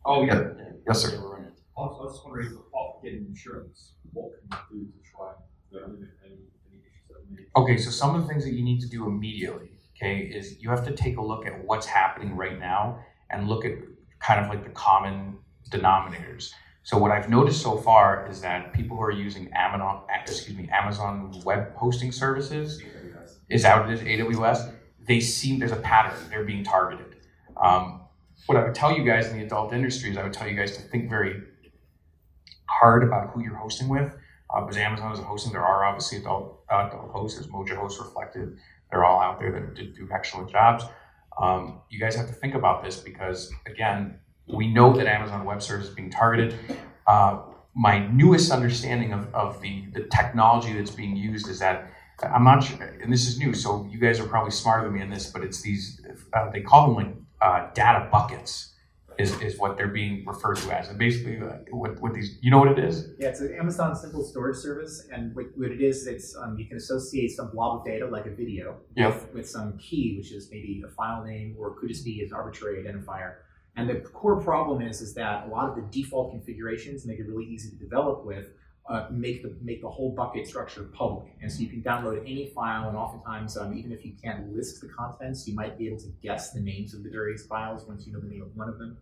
J: Oh, yeah.
E: Yes, sir.
H: Yeah, we're it.
J: I was, I was just wondering, apart from getting insurance, what can you do to try and eliminate any, any issues that may?
D: Okay, so some of the things that you need to do immediately, okay, is you have to take a look at what's happening right now and look at kind of like the common denominators. So what I've noticed so far is that people who are using Amazon, excuse me, Amazon web hosting services, is out as AWS, they seem there's a pattern. They're being targeted. Um, what I would tell you guys in the adult industry is I would tell you guys to think very hard about who you're hosting with. Uh, because Amazon is hosting, there are obviously adult, uh, adult hosts, there's Mojo Host Reflected. They're all out there that do, do excellent jobs. Um, you guys have to think about this because, again, we know that Amazon Web Services is being targeted. Uh, my newest understanding of, of the, the technology that's being used is that I'm not sure, and this is new, so you guys are probably smarter than me in this, but it's these, uh, they call them like uh, data buckets, is, is what they're being referred to as. And basically, uh, what, what these, you know what it is?
K: Yeah, it's an Amazon simple storage service, and what, what it is, it's um, you can associate some blob of data, like a video,
D: Yep.
K: with, with some key, which is maybe a file name, or could just be an arbitrary identifier. And the core problem is, is that a lot of the default configurations make it really easy to develop with. Uh, make the make the whole bucket structure public, and so you can download any file, and oftentimes, um, even if you can't list the contents, you might be able to guess the names of the various files once you know the name of one of them.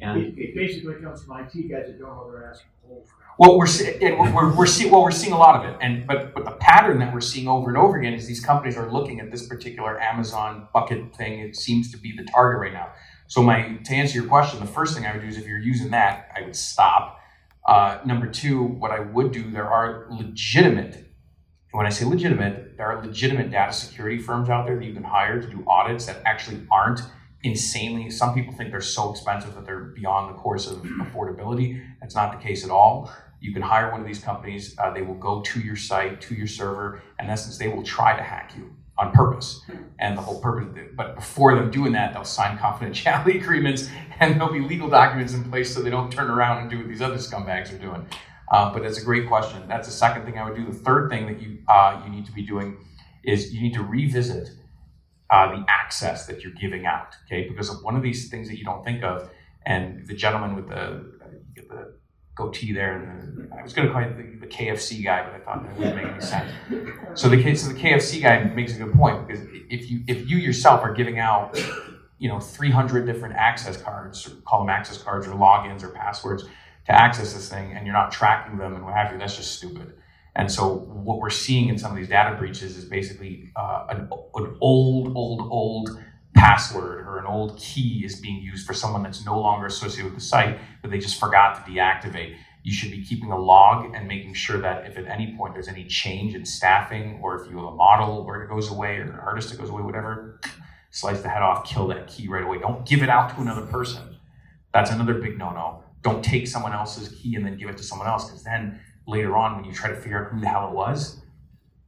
K: And
F: It, it basically comes from IT guys that don't know they're asking holes for.
D: Well, we're see- we're, we're, we're seeing well, we're seeing a lot of it, and but but the pattern that we're seeing over and over again is these companies are looking at this particular Amazon bucket thing. It seems to be the target right now. So my to answer your question, the first thing I would do is if you're using that, I would stop. Uh, number two, what I would do, there are legitimate. When I say legitimate, there are legitimate data security firms out there that you can hire to do audits that actually aren't insanely. Some people think they're so expensive that they're beyond the course of affordability. That's not the case at all. You can hire one of these companies. Uh, they will go to your site, to your server. In essence, they will try to hack you on purpose. And the whole purpose, but before them doing that, they'll sign confidentiality agreements and there'll be legal documents in place so they don't turn around and do what these other scumbags are doing. Uh, but that's a great question. That's the second thing I would do. The third thing that you uh, you need to be doing is you need to revisit uh, the access that you're giving out. Okay, because of one of these things that you don't think of, and the gentleman with the the goatee there, and I was going to call it the, the KFC guy, but I thought that wouldn't make any sense. So the so the KFC guy makes a good point because if you if you yourself are giving out you know 300 different access cards, call them access cards or logins or passwords to access this thing, and you're not tracking them and what have you, that's just stupid. And so what we're seeing in some of these data breaches is basically uh, an, an old, old, old password or an old key is being used for someone that's no longer associated with the site that they just forgot to deactivate. You should be keeping a log and making sure that if at any point there's any change in staffing or if you have a model where it goes away or an artist that goes away, whatever, slice the head off, kill that key right away. Don't give it out to another person. That's another big no-no. don't take someone else's key and then give it to someone else because then later on when you try to figure out who the hell it was,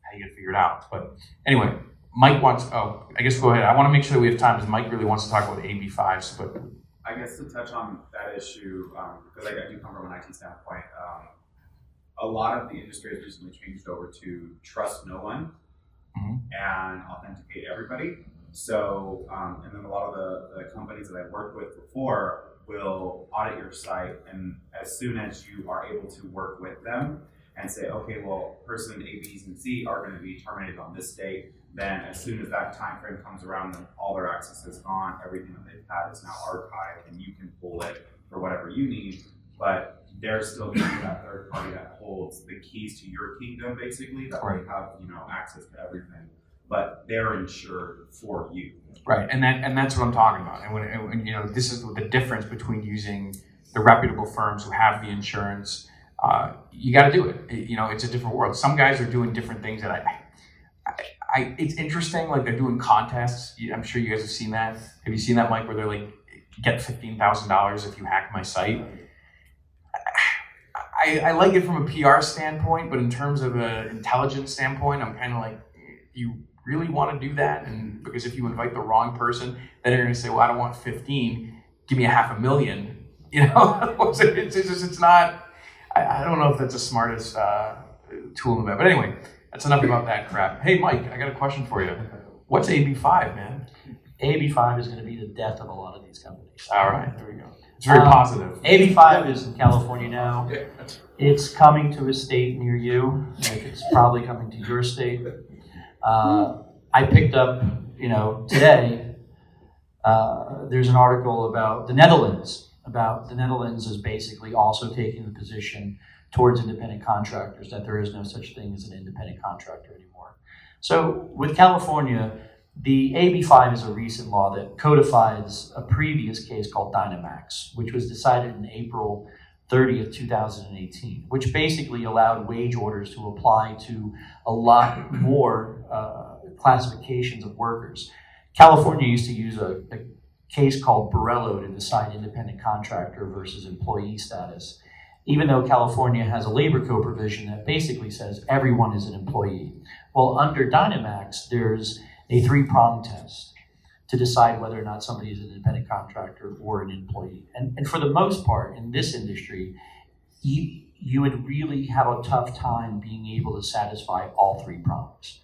D: how you gonna figure it out. But anyway, Mike wants. Oh, I guess go ahead. I want to make sure that we have time because Mike really wants to talk about AB fives. But
L: I guess to touch on that issue, because I do come from an IT standpoint, um, a lot of the industry has recently changed over to trust no one
D: Mhm.
L: and authenticate everybody. So, um, and then a lot of the, the companies that I've worked with before will audit your site, and as soon as you are able to work with them and say, okay, well, person A, B, and C are going to be terminated on this date, then as soon as that time frame comes around, then all their access is gone. Everything that they've had is now archived, and you can pull it for whatever you need. But they're still going to be that third party that holds the keys to your kingdom, basically. That they have, you know, access to everything. But they're insured for you.
D: Right, and that and that's what I'm talking about. And when, and you know, this is the difference between using the reputable firms who have the insurance. Uh, you got to do it. It- You know, it's a different world. Some guys are doing different things that I, I, I it's interesting. Like they're doing contests. I'm sure you guys have seen that. Have you seen that, Mike? Where they're like, get fifteen thousand dollars if you hack my site. I, I like it from a PR standpoint, but in terms of an intelligence standpoint, I'm kind of like, you really want to do that? And because if you invite the wrong person, then you're going to say, well, I don't want 15, give me a half a million. You know, it's, it's, just, it's not, I, I don't know if that's the smartest uh, tool in the bag. But anyway, that's enough about that crap. Hey, Mike, I got a question for you. What's AB5, man?
H: AB5 is going to be the death of a lot of these companies.
D: All right, there we go. It's very
H: Um,
D: positive.
H: AB5 is in California now. It's coming to a state near you. Like it's probably coming to your state. Uh, I picked up, you know, today. Uh, there's an article about the Netherlands. About the Netherlands is basically also taking the position towards independent contractors that there is no such thing as an independent contractor anymore. So with California, the AB5 is a recent law that codifies a previous case called Dynamex, which was decided in April 30th, 2018, which basically allowed wage orders to apply to a lot more uh, classifications of workers. California used to use a, a case called Borello to decide independent contractor versus employee status, even though California has a labor code provision that basically says everyone is an employee. Well, under Dynamex, there's a three prong test to decide whether or not somebody is an independent contractor or an employee. And, and for the most part, in this industry, you, you would really have a tough time being able to satisfy all three prongs.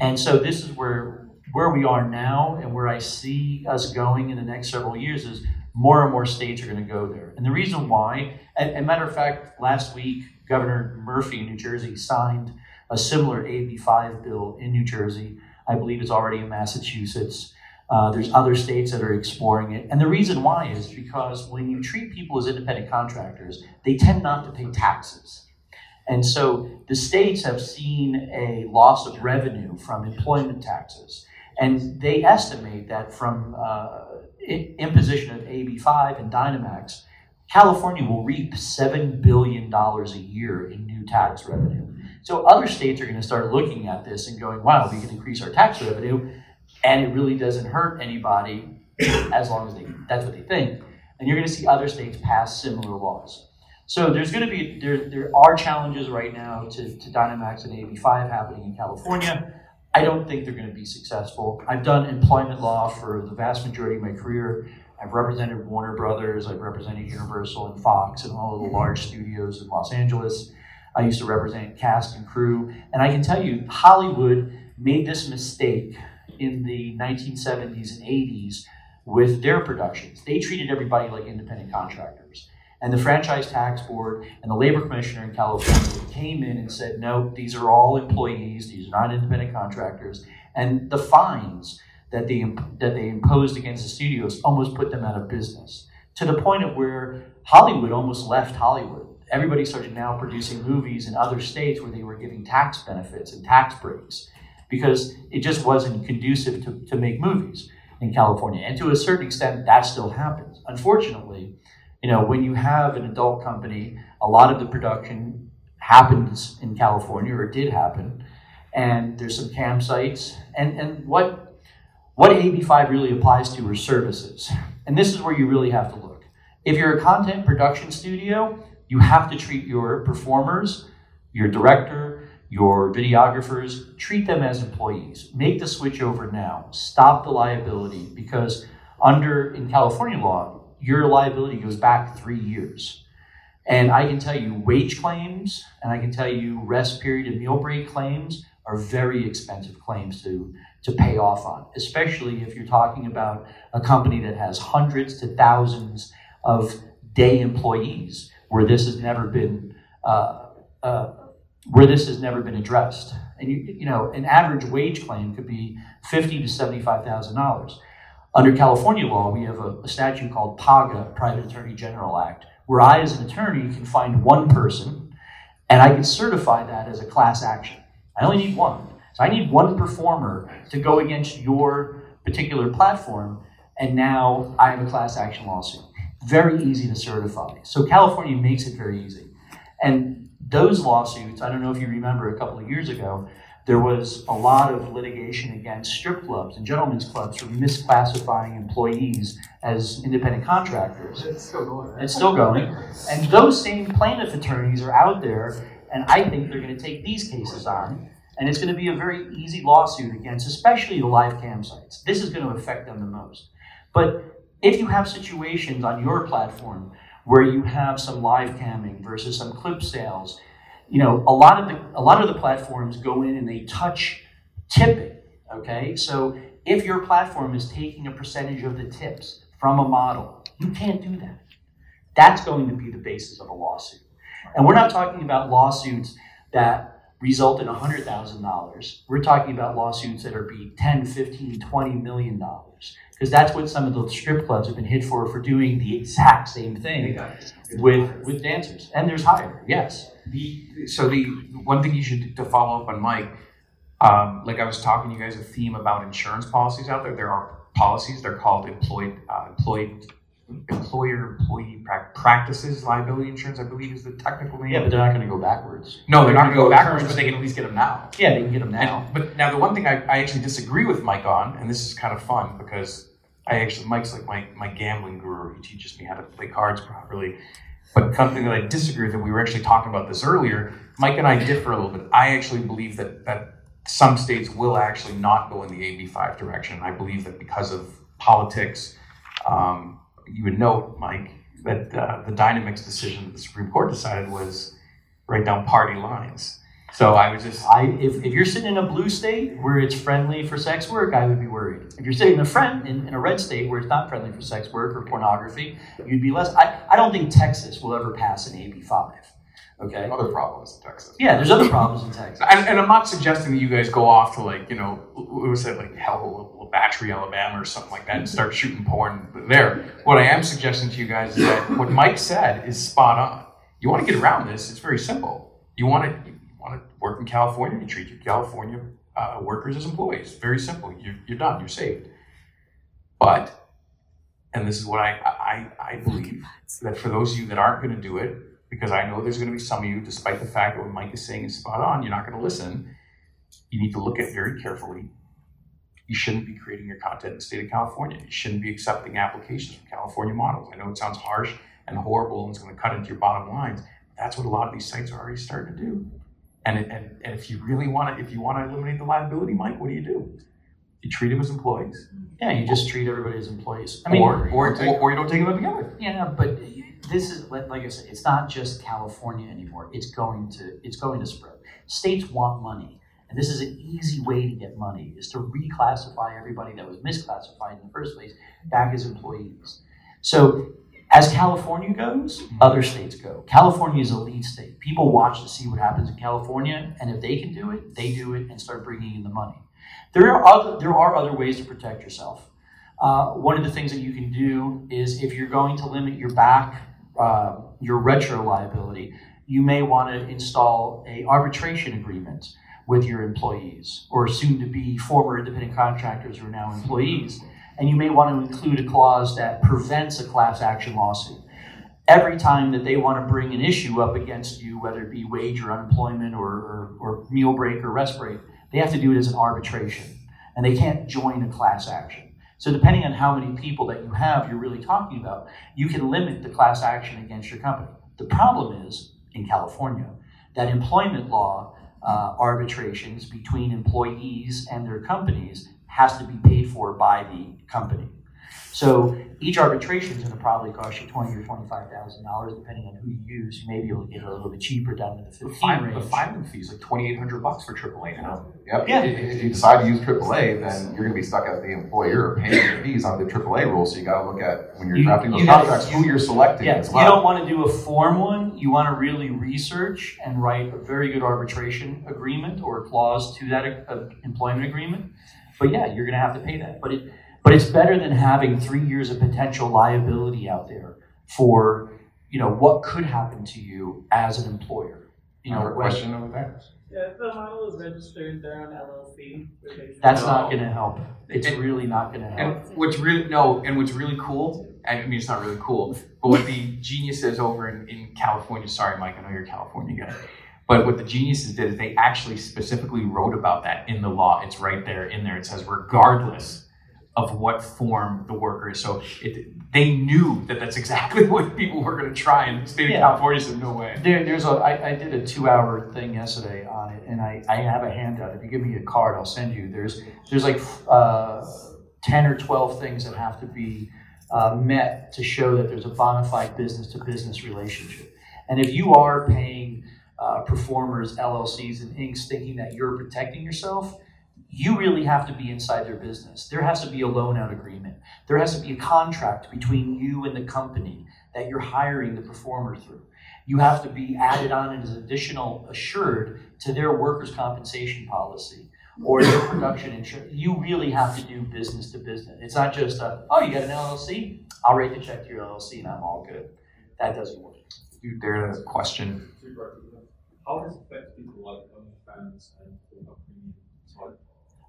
H: And so this is where where we are now and where I see us going in the next several years is more and more states are going to go there. And the reason why, and, and matter of fact, last week, Governor Murphy in New Jersey signed a similar AB5 bill in New Jersey. I believe it's already in Massachusetts. Uh, there's other states that are exploring it. And the reason why is because when you treat people as independent contractors, they tend not to pay taxes. And so the states have seen a loss of revenue from employment taxes. And they estimate that from uh, imposition of AB5 and Dynamex, California will reap $7 billion a year in new tax revenue. So other states are going to start looking at this and going, wow, we can increase our tax revenue, and it really doesn't hurt anybody as long as they, that's what they think. And you're going to see other states pass similar laws. So there's going to be, there, there are challenges right now to, to Dynamex and AB5 happening in California. I don't think they're going to be successful. I've done employment law for the vast majority of my career. I've represented Warner Brothers, I've represented Universal and Fox and all of the large studios in Los Angeles. I used to represent cast and crew. And I can tell you, Hollywood made this mistake in the 1970s and 80s with their productions. They treated everybody like independent contractors. And the Franchise Tax Board and the Labor Commissioner in California came in and said, no, these are all employees, these are not independent contractors. And the fines that they, that they imposed against the studios almost put them out of business to the point of where Hollywood almost left Hollywood. Everybody started now producing movies in other states where they were giving tax benefits and tax breaks because it just wasn't conducive to, to make movies in California. And to a certain extent, that still happens. Unfortunately, you know, when you have an adult company, a lot of the production happens in California or did happen, and there's some campsites. And, and what, what AB5 really applies to are services. And this is where you really have to look. If you're a content production studio, you have to treat your performers, your director, your videographers, treat them as employees. Make the switch over now. Stop the liability because under in California law, your liability goes back three years. And I can tell you wage claims and I can tell you rest period and meal break claims are very expensive claims to, to pay off on, especially if you're talking about a company that has hundreds to thousands of day employees where this has never been uh, uh, where this has never been addressed. And you, you know, an average wage claim could be fifty to seventy-five thousand dollars. Under California law, we have a, a statute called PAGA, Private Attorney General Act, where I, as an attorney, can find one person, and I can certify that as a class action. I only need one. So I need one performer to go against your particular platform, and now I have a class action lawsuit. Very easy to certify. So California makes it very easy. And those lawsuits, I don't know if you remember a couple of years ago, there was a lot of litigation against strip clubs and gentlemen's clubs for misclassifying employees as independent contractors.
D: It's still going.
H: It's still going. And those same plaintiff attorneys are out there, and I think they're going to take these cases on. And it's going to be a very easy lawsuit against, especially the live campsites. This is going to affect them the most. But if you have situations on your platform where you have some live camming versus some clip sales, you know, a lot of the a lot of the platforms go in and they touch tipping. Okay, so if your platform is taking a percentage of the tips from a model, you can't do that. That's going to be the basis of a lawsuit. And we're not talking about lawsuits that result in $100,000. We're talking about lawsuits that are be 10, 15, 20 million dollars. Because that's what some of the strip clubs have been hit for, for doing the exact same thing with, with dancers. And there's higher, yes.
D: The so the one thing you should to follow up on Mike, um, like I was talking to you guys a theme about insurance policies out there. There are policies. They're called employed uh, employed employer employee pra- practices liability insurance. I believe is the technical name.
H: Yeah, but they're not going to go backwards.
D: No, they're not going to go
H: They're
D: backwards,
H: current.
D: but they can at least get them now.
H: Yeah, they can get them now.
D: And, but now the one thing I, I actually disagree with Mike on, and this is kind of fun because I actually Mike's like my, my gambling guru. He teaches me how to play cards properly. But something that I disagree with, and we were actually talking about this earlier, Mike and I differ a little bit. I actually believe that that some states will actually not go in the AB5 direction. I believe that because of politics, um, you would note, Mike, that uh, the Dynamex decision that the Supreme Court decided was right down party lines. So I was just
H: I, if, if you're sitting in a blue state where it's friendly for sex work, I would be worried. If you're sitting in a friend in, in a red state where it's not friendly for sex work or pornography, you'd be less. I, I don't think Texas will ever pass an AB five. Okay.
E: Other problems in Texas.
H: Yeah, there's other problems in Texas.
D: And, and I'm not suggesting that you guys go off to like, you know, what was it, like Hell, Battery, Alabama or something like that and start shooting porn there. What I am suggesting to you guys is that what Mike said is spot on. You want to get around this, it's very simple. You want to, you want to work in California, you treat your California uh, workers as employees. Very simple. You're, you're done, you're saved. But, and this is what I, I, I believe, that for those of you that aren't going to do it, because I know there's going to be some of you, despite the fact that what Mike is saying is spot on, you're not going to listen. You need to look at very carefully. You shouldn't be creating your content in the state of California. You shouldn't be accepting applications from California models. I know it sounds harsh and horrible and it's going to cut into your bottom lines. That's what a lot of these sites are already starting to do. And, and, and if you really want to, if you want to eliminate the liability, Mike, what do you do? You treat them as employees.
H: Yeah, you just treat everybody as employees. I mean,
D: or, or, or, or you don't take them together.
H: Yeah, but this is like like I said, it's not just California anymore. It's going to it's going to spread. States want money, and this is an easy way to get money: is to reclassify everybody that was misclassified in the first place back as employees. So, as California goes, other states go. California is a lead state. People watch to see what happens in California, and if they can do it, they do it and start bringing in the money. There are other there are other ways to protect yourself. Uh, one of the things that you can do is if you're going to limit your back, uh, your retro liability, you may want to install a arbitration agreement with your employees or soon to be former independent contractors who are now employees. And you may want to include a clause that prevents a class action lawsuit. Every time that they want to bring an issue up against you, whether it be wage or unemployment or, or, or meal break or rest break, they have to do it as an arbitration. And they can't join a class action. So depending on how many people that you have, you're really talking about, you can limit the class action against your company. The problem is in California that employment law uh, arbitrations between employees and their companies has to be paid for by the company. So each arbitration is going to probably cost you twenty or twenty-five thousand dollars, depending on who you use. You may be able to get it a little bit cheaper down to the
D: The,
H: fifteen
D: fi-
H: range.
D: the filing fees is like twenty eight hundred bucks for AAA now.
E: Yep.
H: Yeah.
E: If, if you decide to use AAA, then you're going to be stuck as the employer paying the fees on the AAA rules. So you got to look at when you're
H: You-
E: drafting those
H: you gotta-
E: contracts who you're selecting
H: Yeah,
E: as
H: you don't want to do a form one. You want to really research and write a very good arbitration agreement or clause to that uh, employment agreement. But yeah, you're going to have to pay that. But it, but it's better than having three years of potential liability out there for you know what could happen to you as an employer. You know,
E: Another question over there.
M: Yeah, if the model is registered, they're an LLC. they're
H: That's not going to help. It's
D: And-
H: really not going to help.
D: And what's really no, and what's really cool. I mean it's not really cool, but what the geniuses over in, in California, sorry Mike, I know you're a California guy, but what the geniuses did is they actually specifically wrote about that in the law. It's right there in there. It says regardless of what form the worker is. So it, they knew that that's exactly what people were going to try, and the state of California said no way.
H: There, there's a. I, I did a two-hour thing yesterday on it, and I, I have a handout. If you give me a card, I'll send you. There's there's like uh, ten or twelve things that have to be uh, met to show that there's a bona fide business-to-business relationship. And if you are paying uh, performers, LLCs, and inks, thinking that you're protecting yourself, you really have to be inside their business. There has to be a loan out agreement. There has to be a contract between you and the company that you're hiring the performer through. You have to be added on as an additional assured to their workers' compensation policy or their production insurance. You really have to do business to business. It's not just a, oh, you got an LLC? I'll write the check to your LLC and I'm all good. That doesn't work.
D: You dare to question?
J: How does it affect people like OnlyFans and Pornhub Premium type?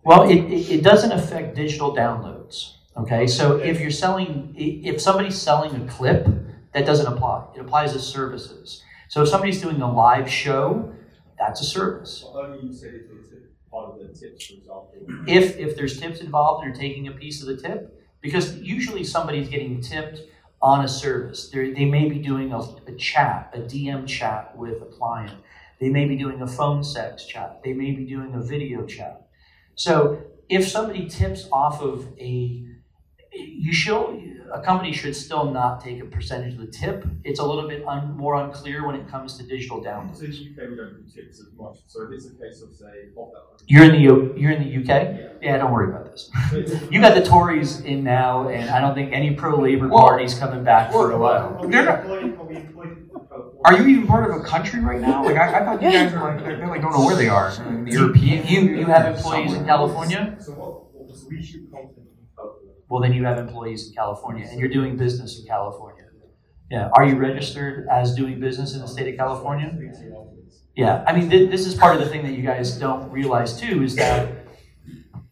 H: Well, it, it, it doesn't affect digital downloads. Okay, so if you're selling, if somebody's selling a clip, that doesn't apply. It applies to services. So if somebody's doing a live show, that's a service.
J: Only you said if it's part of the tips, for.
H: If if there's tips involved and they're taking a piece of the tip, because usually somebody's getting tipped on a service. They're, they may be doing a, a chat, a DM chat with a client. They may be doing a phone sex chat. They may be doing a video chat. So if somebody tips off of a, you should, a company should still not take a percentage of the tip. It's a little bit un, more unclear when it comes to digital downloads.
J: So in the UK, we don't do tips as much. So if it's a case of, say,
H: You're in the U- you're in the UK. Yeah, yeah don't worry about this. You got the Tories in now, and I don't think any pro labor
D: Well-
H: party's coming back for a while.
J: Are we
D: They're not-
J: employed- are we employed in California?
D: Are you even part of a country right now? Like I, I thought you guys were like they like don't know where they are. In the European.
H: You you have employees in California.
J: So what, what so we shoot content in California.
H: Well, then you have employees in California, and you're doing business in California. Yeah. Are you registered as doing business in the state of California? Yeah. I mean, th- this is part of the thing that you guys don't realize too is that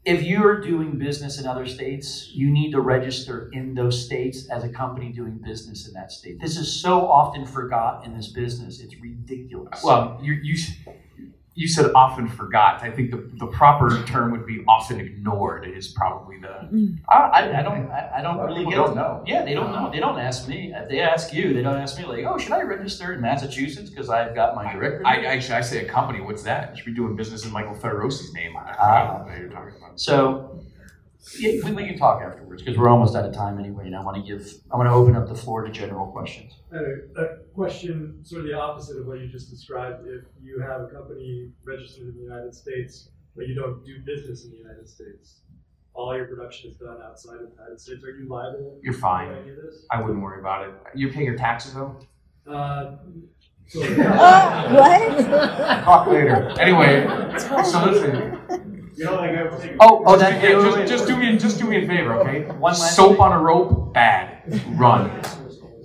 H: if you're doing business in other states, you need to register in those states as a company doing business in that state. This is so often forgot in this business. It's ridiculous.
D: Well, you you you said often forgot. I think the, the proper term would be often ignored. Is probably the.
H: I, I, I don't I, I don't really
E: people
H: get
E: don't know.
H: Yeah, they don't know. They don't ask me. They ask you. They don't ask me like, oh, should I register in Massachusetts because I've got my director?
D: I actually I say a company. What's that? You should be doing business in Michael Fattorosi's name. I
H: Ah.
D: don't know what you're talking about.
H: So yeah, we, we can talk afterwards because we're almost out of time anyway, and I want to give I want to open up the floor to general questions.
N: A, a question sort of the opposite of what you just described. If you have a company registered in the United States, but you don't do business in the United States, all your production is done outside of the United States, are you liable?
D: You're fine.
N: any of this?
D: I wouldn't worry about it. You pay your taxes though.
N: Uh, so
D: Talk later. Anyway, so listen.
J: You know, like I was saying.
H: Oh, oh,
D: just,
H: that-
D: yeah,
H: wait, wait,
D: just, just do me just do me a favor, okay?
H: One last
D: Soap
H: thing.
D: on a rope, bad. Run.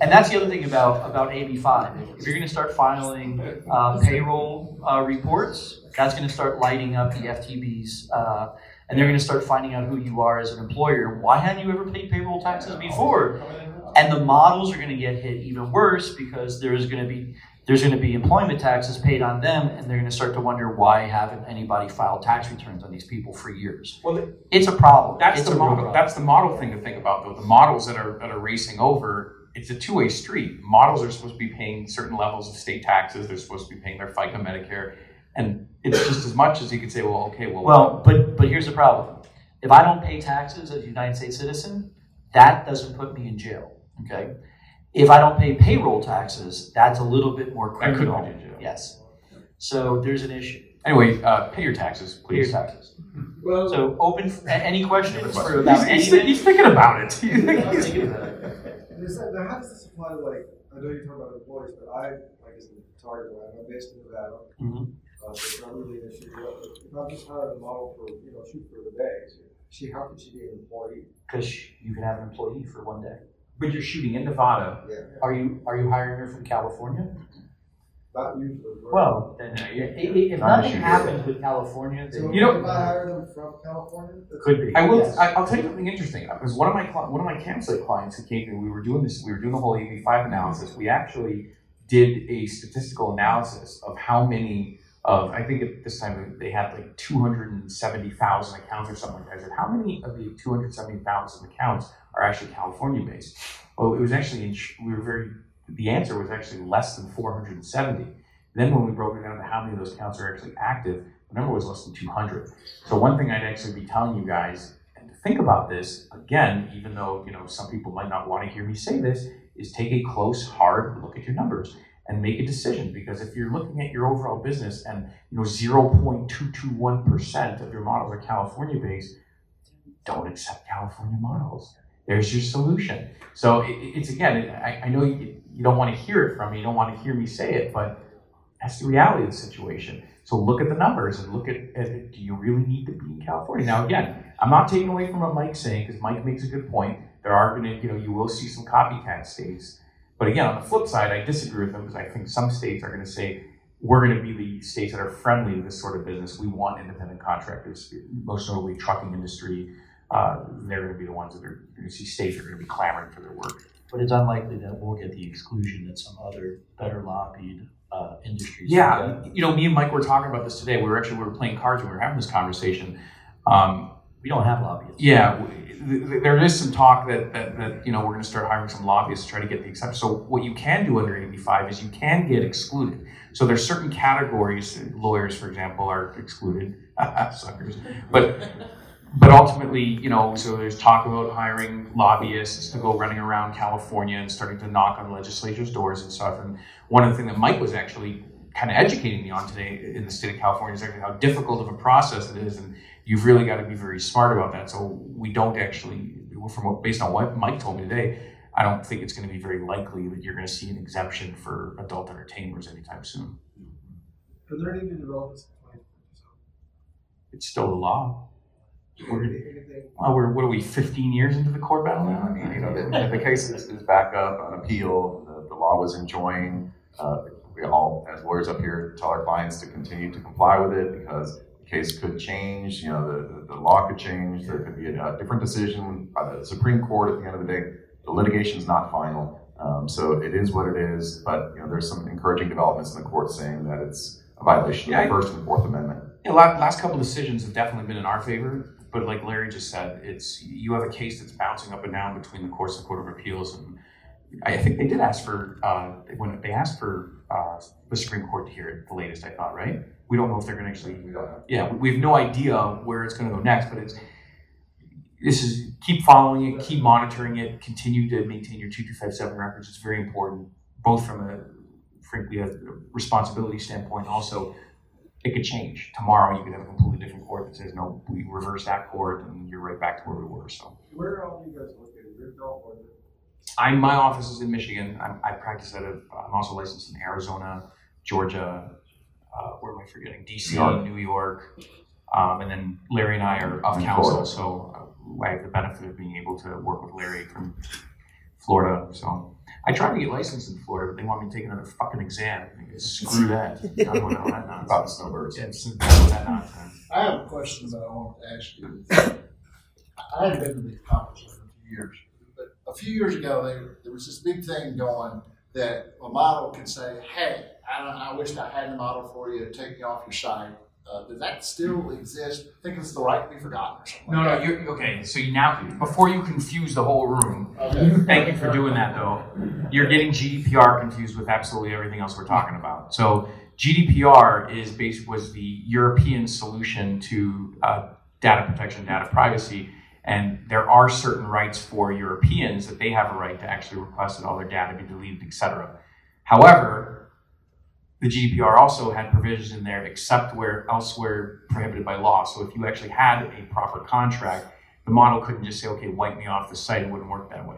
H: And that's the other thing about about AB five. If you're going to start filing uh, payroll uh, reports, that's going to start lighting up the FTBs, uh, and they're going to start finding out who you are as an employer. Why hadn't you ever paid payroll taxes before? And the models are going to get hit even worse because there's going to be there's going to be employment taxes paid on them, and they're going to start to wonder why haven't anybody filed tax returns on these people for years.
D: Well,
H: it's a problem.
D: That's
H: It's
D: the model.
H: problem.
D: That's the model thing to think about, though. The models that are that are racing over. It's a two-way street. Models are supposed to be paying certain levels of state taxes. They're supposed to be paying their FICA, Medicare, and it's just as much as you could say, well, okay, well,
H: Well, but but here's the problem. If I don't pay taxes as a United States citizen, that doesn't put me in jail. Okay. If I don't pay payroll taxes, that's a little bit more
D: That could
H: criminal.
D: put you in jail.
H: Yes. So there's an issue.
D: Anyway, uh, pay your taxes,
H: Pay your
D: please.
H: taxes.
F: Well,
H: So open. a- Any questions for
D: He's,
H: about
D: he's,
H: anything?
D: he's thinking about it.
H: I'm thinking about it.
F: And is that, now how does this apply to like, I know you're talking about employees, but I, like, as a target, I'm based in Nevada.
H: Mhm.
F: Uh, so it's not really an issue, but if I'm just hiring a model for, you know, shoot for the day, so she, how could she be an employee?
H: Because you can have an employee for one day.
D: But you're shooting in Nevada.
F: Yeah.
H: Are you are you hiring her from California?
F: Not usually. right?
H: Well, then uh,
D: Yeah,
H: i-
D: you-
H: i- if
D: I'm
H: nothing
D: sure.
H: happens with California,
F: So
D: You know-
F: if I hire them from California?
H: could be.
D: I will.
H: yes.
D: I, I'll tell you something interesting. Because one of my cli- one of my campsite clients who came to, we were doing this. We were doing the whole AB five analysis. We actually did a statistical analysis of how many of. I think at this time they had like two hundred and seventy thousand accounts or something. I said, how many of the two hundred seventy thousand accounts are actually California based? Well, it was actually. We were very. The answer was actually less than four hundred and seventy. Then when we broke it down to how many of those counts are actually active, the number was less than 200. So one thing I'd actually be telling you guys, and to think about this, again, even though, you know, some people might not want to hear me say this, is take a close, hard look at your numbers and make a decision. Because if you're looking at your overall business and, you know, 0.221% of your models are California based, don't accept California models. There's your solution. So it, it's again, I, I know you, you don't want to hear it from me, you don't want to hear me say it, but that's the reality of the situation. So look at the numbers and look at, at do you really need to be in California? Now, again, I'm not taking away from what Mike's saying because Mike makes a good point. There are going to, you know, you will see some copycat states. But again, on the flip side, I disagree with them because I think some states are going to say, we're going to be the states that are friendly to this sort of business. We want independent contractors, most notably trucking industry. Uh, they're going to be the ones that are going to see states are going to be clamoring for their work.
H: But it's unlikely that we'll get the exclusion that some other better lobbied uh, industries.
D: Yeah, you know, me and Mike were talking about this today. We were actually we were playing cards when we were having this conversation. Um,
H: we don't have lobbyists.
D: Yeah, w- th- th- there is some talk that, that, that you know we're going to start hiring some lobbyists to try to get the exception. So what you can do under AB five is you can get excluded. So there's certain categories. Lawyers, for example, are excluded. Suckers. But but ultimately, you know, so there's talk about hiring lobbyists to go running around California and starting to knock on legislatures' doors and stuff. And one of the things that Mike was actually kind of educating me on today in the state of California is actually how difficult of a process it is, and you've really got to be very smart about that. So we don't actually, from what, based on what Mike told me today, I don't think it's going to be very likely that you're going to see an exemption for adult entertainers anytime soon.
F: Are there any new developments in
D: It's still the law. We're,
F: twenty? Anything?
D: well, we're what are we, 15 years into the court battle now?
E: I mean, you know, the, the case is, is back up on appeal. The, the law was enjoined. Uh, we all, as lawyers up here, tell our clients to continue to comply with it because the case could change. You know, the, the, the law could change. There could be a, a different decision by the Supreme Court at the end of the day. The litigation is not final. Um, so it is what it is. But, you know, there's some encouraging developments in the court saying that it's a violation
D: Yeah,
E: of the First and Fourth Amendment.
D: Yeah, last couple decisions have definitely been in our favor, but like Larry just said, it's you have a case that's bouncing up and down between the courts and Court of Appeals, and I think they did ask for uh, when they asked for uh, the Supreme Court to hear it. The latest, I thought, right? We don't know if they're going to actually. Yeah, we we have no idea where it's going to go next, but it's this is keep following it, keep monitoring it, continue to maintain your two two five seven records. It's very important, both from a frankly a responsibility standpoint, also it could change. Tomorrow, you could have a completely different court that says, no, we reverse that court and you're right back to where we were. So
F: Where are all you guys located? You're in California?
D: I'm, my office is in Michigan. I'm, I practice out of, I'm also licensed in Arizona, Georgia, uh, where am I forgetting? DC,
E: New York.
D: New York. Um, and then Larry and I are of counsel, So uh, I have the benefit of being able to work with Larry from Florida. So I tried to get licensed in Florida, but they want me to take another fucking exam. Screw that. I'm going all that nonsense.
E: About snowbirds.
D: Yeah, it's- all that nonsense.
O: I have a question that I want to ask you. I hadn't been to these conferences in a few years, but a few years ago, they, there was this big thing going that a model can say, "Hey, I, don't, I wish I had a model for you, take me off your site. Uh, does that still exist? I think it's the right to be forgotten or something.
D: No,
O: like
D: no, you're okay. So you now, before you confuse the whole room,
O: Okay.
D: thank you for doing that though. You're getting GDPR confused with absolutely everything else we're talking about. So GDPR is based was the European solution to uh, data protection, data privacy, and there are certain rights for Europeans that they have a right to actually request that all their data be deleted, etc. However, the GDPR also had provisions in there except where elsewhere prohibited by law. So if you actually had a proper contract, the model couldn't just say, okay, wipe me off the site. It wouldn't work that way.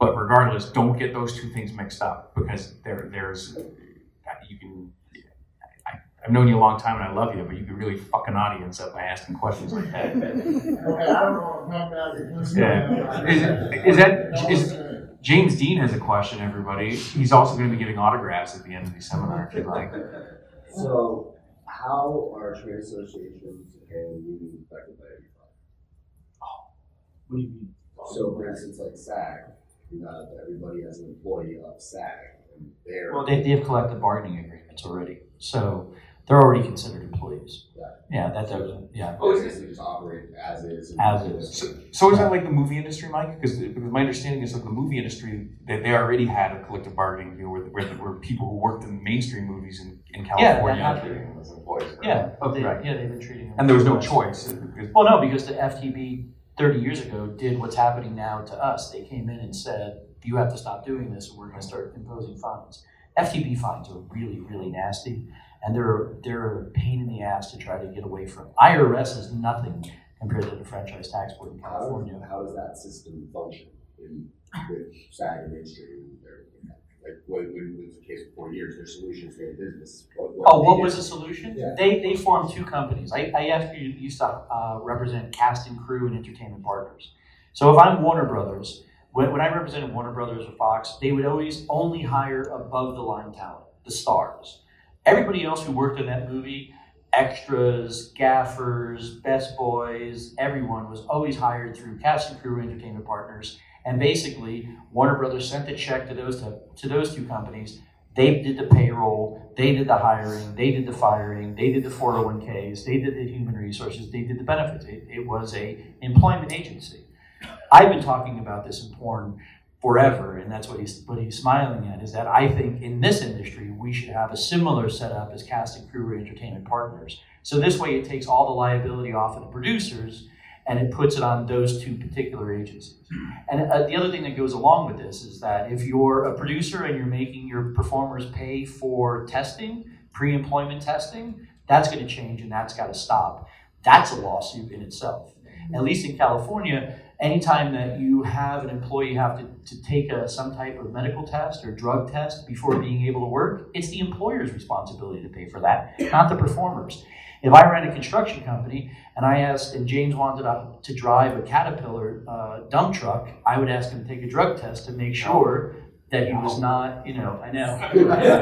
D: But regardless, don't get those two things mixed up because there, there's, you can, I, I've known you a long time and I love you, but you can really fuck an audience up by asking questions like that.
O: Okay, I don't know what I'm about
D: Yeah. Is, is that, is, James Deen has a question, everybody. He's also going to be giving autographs at the end of the seminar if you'd like.
P: So, how are trade associations and unions affected by every
H: What do you mean?
P: So, for instance, like SAG, you know, everybody has an employee of SAG, and they're
H: Well, they, they have collective bargaining agreements already, so they're already considered employees. Yeah, that doesn't, yeah.
P: Oh, it's just operate as is.
H: As is.
D: So, so is that like the movie industry, Mike? Because, because my understanding is like the movie industry, they, they already had a collective bargaining deal where, where, where people who worked in mainstream movies in, in California.
H: Yeah,
D: California.
H: that happened.
E: as employees.
H: Yeah,
D: Oh,
H: they,
D: right.
H: yeah, they've been treating them.
D: And there was no
H: as-
D: choice. because-
H: Well, no, because the FTB thirty years ago did what's happening now to us. They came in and said, you have to stop doing this, and we're gonna start imposing fines. FTB fines are really, really nasty, and they're, they're a pain in the ass to try to get away from. IRS is nothing compared to the franchise tax board in California.
P: how does that system function in, with SAG and mainstream? everything? Like, what, when was the case for four years, their solutions to their business. What,
H: Oh, what was
P: did-
H: the solution?
P: Yeah.
H: They, they formed two companies. I, I actually used to uh, represent cast and crew and entertainment partners. So if I'm Warner Brothers, when, when I represented Warner Brothers or Fox, they would always only hire above the line talent, the stars. Everybody else who worked in that movie, extras, gaffers, best boys, everyone was always hired through cast and crew entertainment partners. And basically, Warner Brothers sent the check to those to, to those two companies. They did the payroll, they did the hiring, they did the firing, they did the 401ks, they did the human resources, they did the benefits. It, it was a employment agency. I've been talking about this in porn forever, and that's what he's what he's smiling at. Is that I think in this industry we should have a similar setup as cast and crew or entertainment partners. So this way, it takes all the liability off of the producers, and it puts it on those two particular agencies. And uh, the other thing that goes along with this is that if you're a producer and you're making your performers pay for testing, pre-employment testing, that's going to change and that's got to stop. That's a lawsuit in itself. At least in California, anytime that you have an employee have to, to take a, some type of medical test or drug test before being able to work, it's the employer's responsibility to pay for that, not the performers. If I ran a construction company and I asked, and James wanted to, to drive a Caterpillar uh, dump truck, I would ask him to take a drug test to make sure that he was not, you know, I know.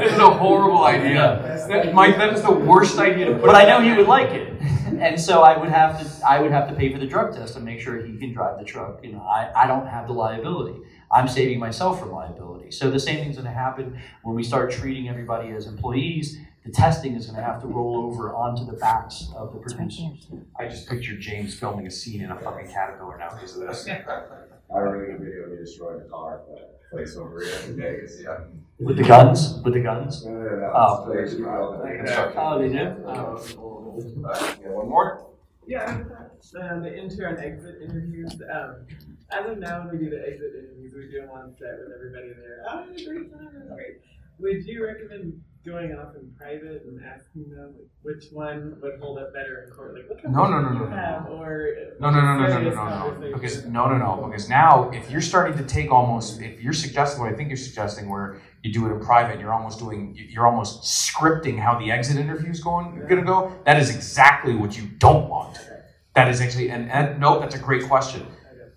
D: This is a horrible idea. That- Mike, that is the worst idea to put.
H: But I know he would like it, and so I would have to I would have to pay for the drug test and make sure he can drive the truck. You know, I, I don't have the liability. I'm saving myself from liability. So the same thing's going to happen when we start treating everybody as employees. The testing is going to have to roll over onto the backs of the producers.
D: I just pictured James filming a scene in a fucking caterpillar now because of this.
P: I remember a video of me destroying a car at that place over here in Vegas. Yeah.
H: With the guns? With the guns?
P: No, no, no.
H: Oh.
P: It's actually called the construction.
H: Oh, they do?
D: Yeah, one more.
M: Yeah, um, the intern exit interviews. Um, as of now, when we do the exit interviews, we do them on set with everybody there. Oh, it was a great time. It was great. Would you recommend going off in private and asking them like, which one would hold up better in court? Like, what kind
D: No,
M: of
D: no, no, no, no,
M: have, or
D: No, no, no, no, no, no, no, no.
M: conversation?
D: Because no, no, no. Because now, if you're starting to take almost, if you're suggesting what I think you're suggesting, where you do it in private, you're almost doing, you're almost scripting how the exit interview is going, going to go. That is exactly what you don't want. That is actually, and, and no, that's a great question.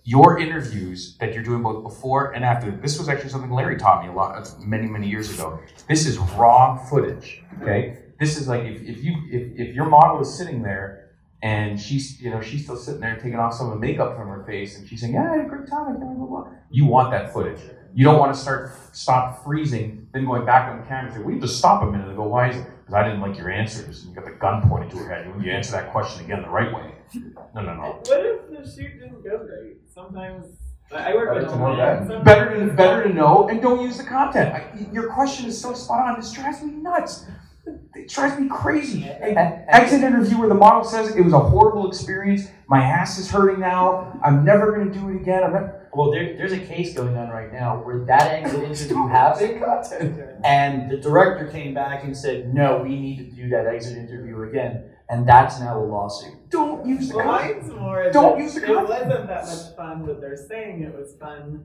D: Your interviews that you're doing both before and after. This was actually something Larry taught me a lot, uh, many, many years ago. This is raw footage. Okay, this is like if, if you if, if your model is sitting there and she's you know she's still sitting there taking off some of the makeup from her face and she's saying yeah I had a great time I can't blah blah. You want that footage. You don't want to start stop freezing, then going back on the camera and say, "We to stop a minute ago. Why is it?" Because I didn't like your answers, and you got the gun pointed to her head. You answer that question again the right way. No, no, no.
M: What if the shoot didn't go great? Sometimes I I work with
D: Better to know
M: a
D: that. Better to, better to know and don't use the content. I, your question is so spot on. This drives me nuts. It drives me crazy. Exit interview where the model says it was a horrible experience. My ass is hurting now. I'm never going to do it again. I'm not.
H: Well, there, there's a case going on right now where that exit interview happened, and the director came back and said, "No, we need to do that exit interview again," and that's now a lawsuit.
D: Don't use the
M: Well,
D: content.
M: mine's more.
D: Don't use the
M: It
D: content.
M: wasn't that much fun, but they're saying it was fun,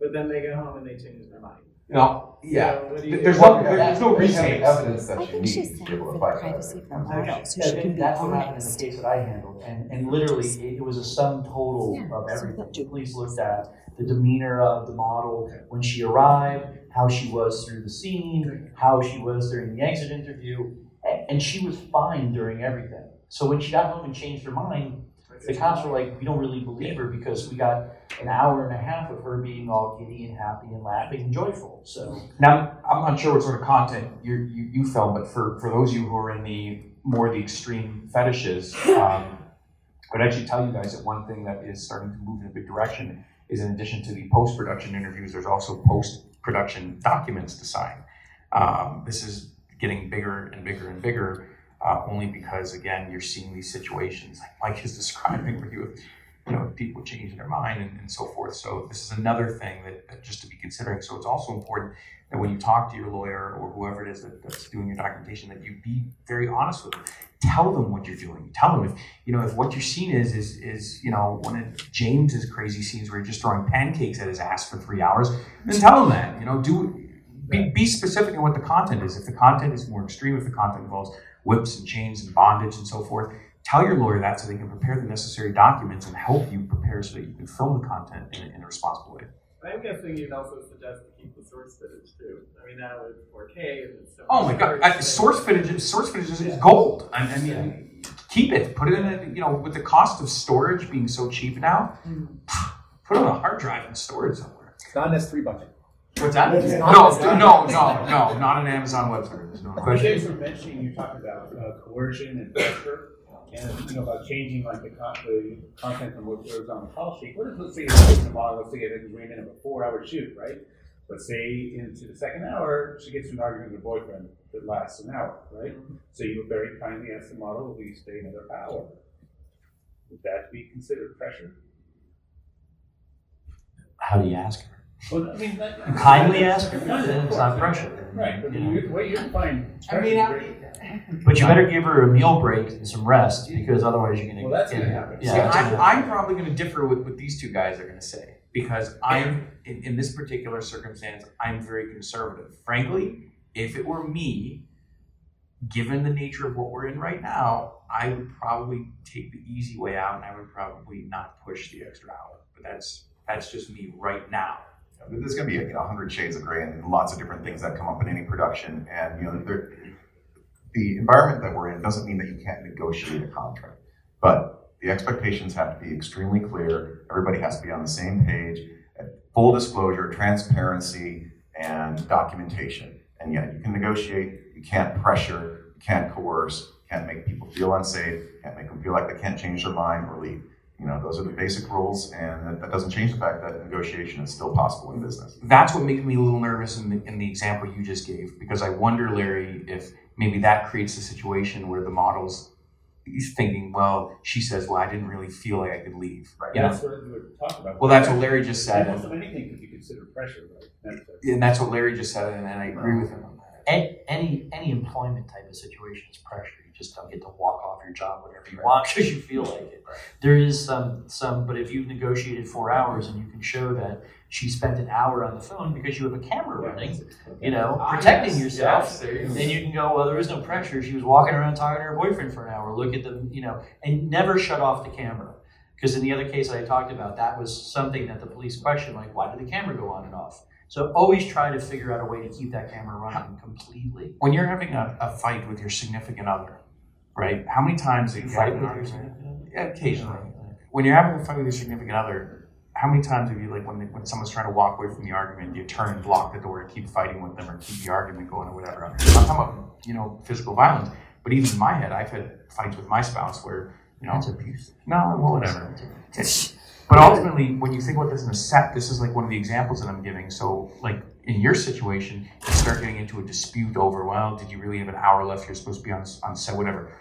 M: but then they go home and they change their mind.
D: No, yeah.
M: So what do you
D: There's
M: do?
D: no, there's no
E: We have evidence that
I: I
E: you
I: think
E: need
I: she's
E: to be
I: saying
E: able
I: for
E: to
I: the
E: fight
I: privacy of the
H: Okay.
I: model, so
H: Yeah,
I: she can be
H: that's what happened in the
I: honest.
H: case that I handled, and, and literally, it, it was a sum total
I: Yeah,
H: of
I: so
H: everything.
I: that-
H: The police looked at the demeanor of the model when she arrived, how she was through the scene, how she was during the exit interview, a- and she was fine during everything. So when she got home and changed her mind, the cops were like, we don't really believe her because we got an hour and a half of her being all giddy and happy and laughing and joyful, so.
D: Now, I'm not sure what sort of content you you, you film, but for, for those of you who are in the more the extreme fetishes, um, I would actually tell you guys that one thing that is starting to move in a big direction is in addition to the post production interviews, there's also post production documents to sign. Um, this is getting bigger and bigger and bigger, uh, only because again you're seeing these situations like Mike is describing, where you have you know people changing their mind and, and so forth. So this is another thing that, that just to be considering. So it's also important that when you talk to your lawyer or whoever it is that, that's doing your documentation, that you be very honest with them. Tell them what you're doing. Tell them if you know if what you're seeing is is is you know one of James's crazy scenes where you're just throwing pancakes at his ass for three hours, then tell him that. You know, do be, be specific in what the content is. If the content is more extreme, if the content involves whips and chains and bondage and so forth, tell your lawyer that so they can prepare the necessary documents and help you prepare so that you can film the content in, in a responsible way.
M: I'm guessing you'd also suggest to keep the source footage too. I mean, now it's 4K and it's so
D: Oh my god, I, source footage, source footage is, is gold. I, I mean, keep it. Put it in a, you know, with the cost of storage being so cheap now, hmm. put it on a hard drive and store it somewhere.
K: It's not an S3 bucket.
D: What's that?
K: It's
D: No,
K: not
D: no,
K: an
D: no, no, no, not an Amazon web server. There's no question.
Q: Thanks for mentioning, you talked about uh, coercion and pressure, and, you know, about changing like the con, the content from what was on the call sheet. What if, let's say, the model, let's say it ran in a four-hour shoot, right? Let's say into the second hour, she gets into an argument with her boyfriend that lasts an hour, right? So you would very kindly ask the model, will you stay another hour? Would that be considered pressure?
H: How do you ask her?
Q: Well, I mean, that-
H: You kindly ask her,
Q: No, no,
H: it's not pressure.
Q: Right, but you, the way you define
K: I mean,
Q: pressure.
H: But you better give her a meal break and some rest because otherwise you're gonna.
Q: Well, that's gonna
H: get-
Q: happen.
H: Yeah,
D: See,
H: that's
D: I'm. I'm probably going to differ with what these two guys are going to say because I'm in, in this particular circumstance, I'm very conservative. Frankly, if it were me, given the nature of what we're in right now, I would probably take the easy way out and I would probably not push the extra hour. But that's that's just me right now.
E: There's going to be you know 100 shades of gray and lots of different things that come up in any production, and you know the environment that we're in doesn't mean that you can't negotiate a contract, but the expectations have to be extremely clear. Everybody has to be on the same page. Full disclosure, transparency, and documentation. And yet, you can negotiate. You can't pressure. You can't coerce. You can't make people feel unsafe. You can't make them feel like they can't change their mind or leave. You know, those are the basic rules, and that, that doesn't change the fact that negotiation is still possible in business.
D: That's what makes me a little nervous in the, in the example you just gave because I wonder, Larry, if maybe that creates a situation where the model's he's thinking, well, she says, well, I didn't really feel like I could leave.
Q: Right,
D: You know?
Q: that's what we were talking about.
D: Well, that's what Larry just said.
Q: Almost anything could be considered pressure, right? That's
D: And that's what Larry just said, and, and I agree with him on that.
H: Any, any employment type of situation is pressure. You just don't get to walk off your job whenever you want because you feel like it. There is some some, but if you've negotiated four hours and you can show that she spent an hour on the phone because you have a camera running, you know,
D: Ah,
H: protecting
D: yes,
H: yourself,
D: yes, you
H: then you can go. Well, there is no pressure. She was walking around talking to her boyfriend for an hour. Look at the, you know, and never shut off the camera. Because in the other case that I talked about, that was something that the police questioned, like, why did the camera go on and off? So always try to figure out a way to keep that camera running completely.
D: When you're having a, a fight with your significant other, right? How many times
H: You
D: have
H: fight with your significant
D: Yeah, occasionally. When you're having a fight with your significant other, how many times have you like when when someone's trying to walk away from the argument, you turn and block the door to keep fighting with them or keep the argument going or whatever? I'm not talking about you know physical violence, but even in my head, I've had fights with my spouse where you know
H: That's abuse.
D: No, well, whatever. It's- but ultimately, when you think about this in a set, this is like one of the examples that I'm giving. So, like in your situation, you start getting into a dispute over, well, did you really have an hour left? You're supposed to be on on set, whatever.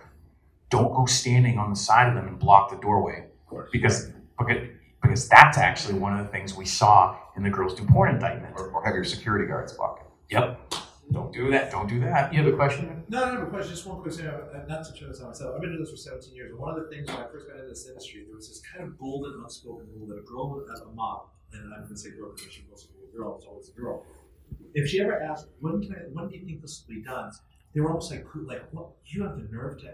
D: Don't go standing on the side of them and block the doorway, because because because that's actually one of the things we saw in the girls do porn indictment.
E: Or, or have your security guards block it.
D: Yep. Don't do that. Don't do that. You have a question?
R: No, I don't have a question. Just one question. uh, Not to turn this on myself. I've been doing this for 17 years. And one of the things when I first got into this industry, there was this kind of golden unspoken rule that a girl as a model, and I'm going to say girl because she was a girl, was always a girl. If she ever asked, when can I, when do you think this will be done? They were almost like, like, what? You have the nerve to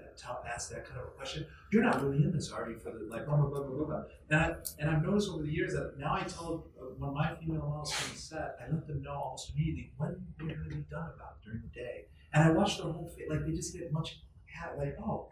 R: ask that kind of a question? You're not really in this, are you? For the like, blah blah blah blah blah. And I, and I've noticed over the years that now I tell uh, when my female models come to set, I let them know almost immediately when they're going to be done about during the day. And I watch their whole face, like they just get much like, oh,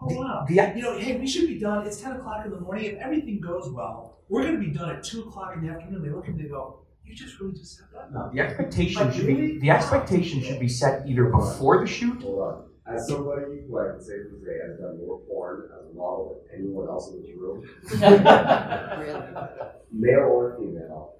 R: oh wow,
D: The-
R: you know, hey, we should be done. It's ten o'clock in the morning. If everything goes well, we're going to be done at two o'clock in the afternoon. They look at me, they go, you just really just said that.
D: No, the expectation
R: Like,
D: should be the expectation should be set either before the shoot.
P: Hold on. As somebody who I can safely say has done more porn as a model than anyone else in this room, male or female,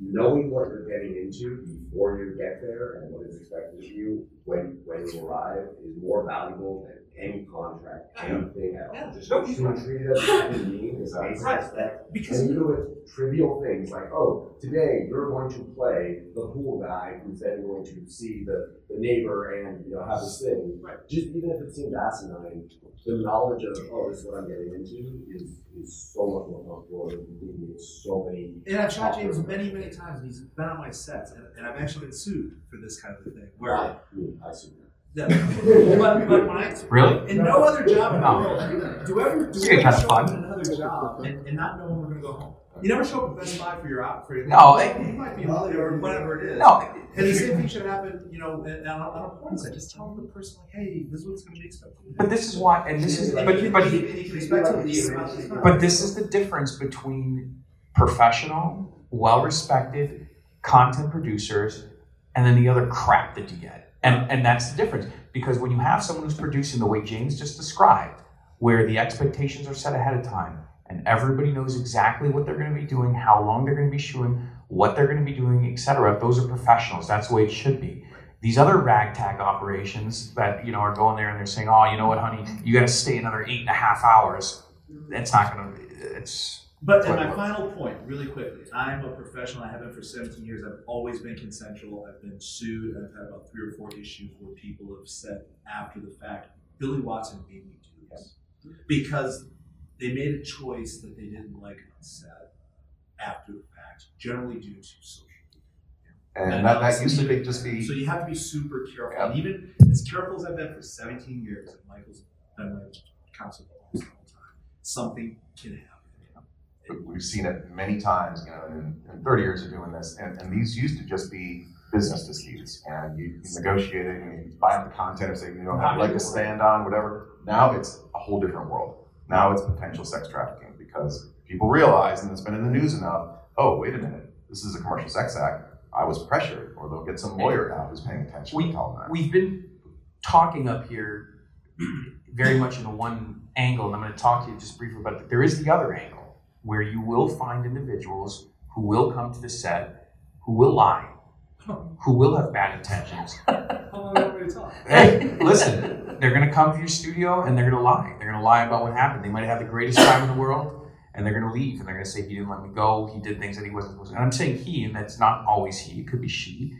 P: knowing what you're getting into before you get there and what is expected of you when when you arrive is more valuable than any contract, anything else. Just
R: No,
P: to
R: he's right.
P: treat it as a human being is
R: Right.
P: respect.
R: Because
P: and
R: you-
P: even with trivial things like, oh, today you're going to play the pool guy who's then going to see the, the neighbor and you know have this thing.
R: Right.
P: Just even if it seems asinine, the knowledge of oh this is what I'm getting into is is so much more comfortable and so many
R: And I've shot James many, many times, and he's been on my sets, and, and I've actually been sued for this kind of thing. Where,
P: Why? Me, I see
R: Yeah. but, but when I
D: Really?
R: in no other job in the
D: oh.
R: world do ever do we ever show
D: fun.
R: up in another job and, and not know when we're gonna go home. You never show up at Best Buy for your op for your
D: No,
R: Like,
D: it-
R: you might be holiday or whatever it is.
D: No.
R: And the same thing should happen, you know, and on, on a porn set. Just tell the person like, hey, this is what's gonna be expected.
D: But this is why, and this is, but, but,
R: you- and you can expect to leave about this time.
D: but this is the difference between professional, well-respected content producers and then the other crap that you get. And, and that's the difference. Because when you have someone who's producing the way James just described, where the expectations are set ahead of time and everybody knows exactly what they're going to be doing, how long they're going to be shooting, what they're going to be doing, etc. Those are professionals. That's the way it should be. These other ragtag operations that you know are going there and they're saying, "Oh, you know what, honey, you got to stay another eight and a half hours." That's not going to. It's.
R: But and my final point, really quickly, I'm a professional. I have been for 17 years. I've always been consensual. I've been sued. I've had about three or four issues where people have said after the fact, Billy Watson made me do this because they made a choice that they didn't like set after the fact, generally due to social. media.
E: And that, that used to be just be.
R: So you have to be super careful. And even as careful as I've been for 17 years, and Michael's been my counsel almost the whole time, something can happen.
E: We've seen it many times, you know, in, in 30 years of doing this, and, and these used to just be business disputes, and you, you negotiate it, and you buy up the content, and say, you know, I'd like to stand on, whatever. Now it's a whole different world. Now it's potential sex trafficking because people realize, and it's been in the news enough. Oh, wait a minute, this is a commercial sex act. I was pressured, or they'll get some lawyer now who's paying attention.
D: We,
E: and tell them that.
D: we've been talking up here very much in the one angle, and I'm going to talk to you just briefly about it. There is the other angle where you will find individuals who will come to the set, who will lie, who will have bad intentions.
R: How long do you want me to talk?
D: Hey, listen, they're going to come to your studio and they're going to lie. They're going to lie about what happened. They might have the greatest time in the world, and they're going to leave and they're going to say he didn't let me go. He did things that he wasn't supposed to. And I'm saying he, and that's not always he. It could be she.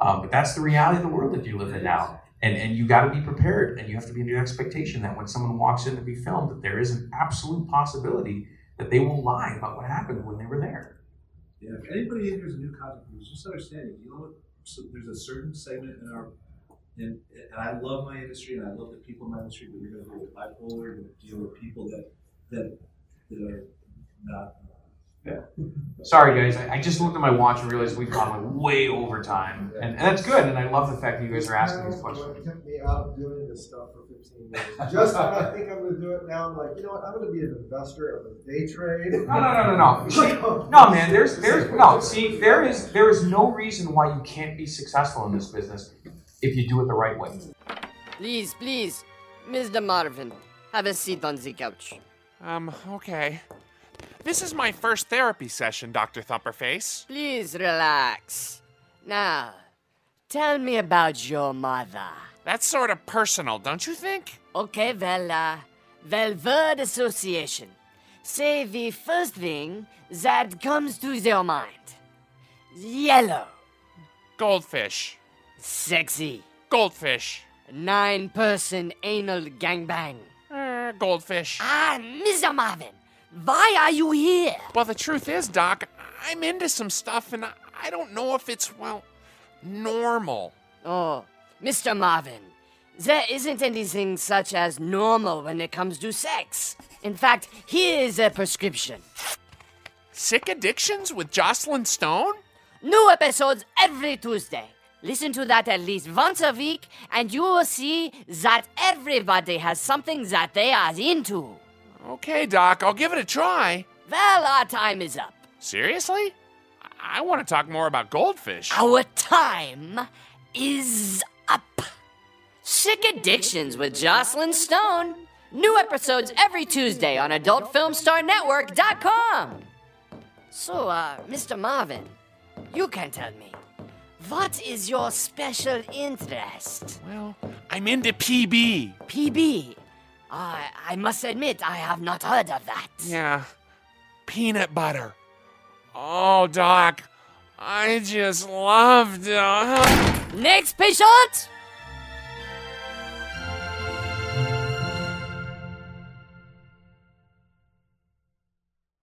D: Um, but that's the reality of the world that you live in now. And and you got to be prepared, and you have to be under the expectation that when someone walks in to be filmed, that there is an absolute possibility that they will lie about what happened when they were there.
R: Yeah, if anybody is a new producer, just understand it. You know? So there's a certain segment in our, and, and I love my industry and I love the people in my industry, but you're going to deal with bipolar, you're going to deal with people that that that are not.
D: Yeah. Sorry, guys. I, I just looked at my watch and realized we've gone way over time, and, and that's good. And I love the fact that you guys are asking these questions.
F: What kept me out of doing this stuff for 15 15 years. Just when I think I'm going to do it now, I'm like, you know what? I'm going to be an investor of a day trade.
D: No, no, no, no, no. See, no, man. There's, there's, no. See, there is, there is no reason why you can't be successful in this business if you do it the right way.
S: Please, please, Mr. Marvin, have a seat on the couch.
T: Um, okay. This is my first therapy session, Dr. Thumperface.
S: Please relax. Now, tell me about your mother.
T: That's sort of personal, don't you think?
S: Okay, well, uh, well, word association. Say the first thing that comes to your mind. Yellow.
T: Goldfish.
S: Sexy.
T: Goldfish.
S: Nine person anal gangbang.
T: Uh, goldfish.
S: Ah, Mr. Marvin, why are you here?
T: Well, the truth is, Doc, I'm into some stuff and I- don't know if it's, well, normal.
S: Oh, Mr. Marvin, there isn't anything such as normal when it comes to sex. In fact, here is a prescription.
T: Sick Addictions with Joclyn Stone?
S: New episodes every Tuesday. Listen to that at least once a week, and you will see that everybody has something that they are into.
T: Okay, Doc, I'll give it a try.
S: Well, our time is up.
T: Seriously? I want to talk more about goldfish.
S: Our time is up. Sick Addictions with Joclyn Stone. New episodes every Tuesday on AdultFilmStarNetwork.com. So, uh, Mr. Marvin, you can tell me, what is your special interest?
T: Well, I'm into PB.
S: PB? I I must admit, I have not heard of that.
T: Yeah. Peanut butter. Oh, Doc, I just loved uh, it.
S: Next patient!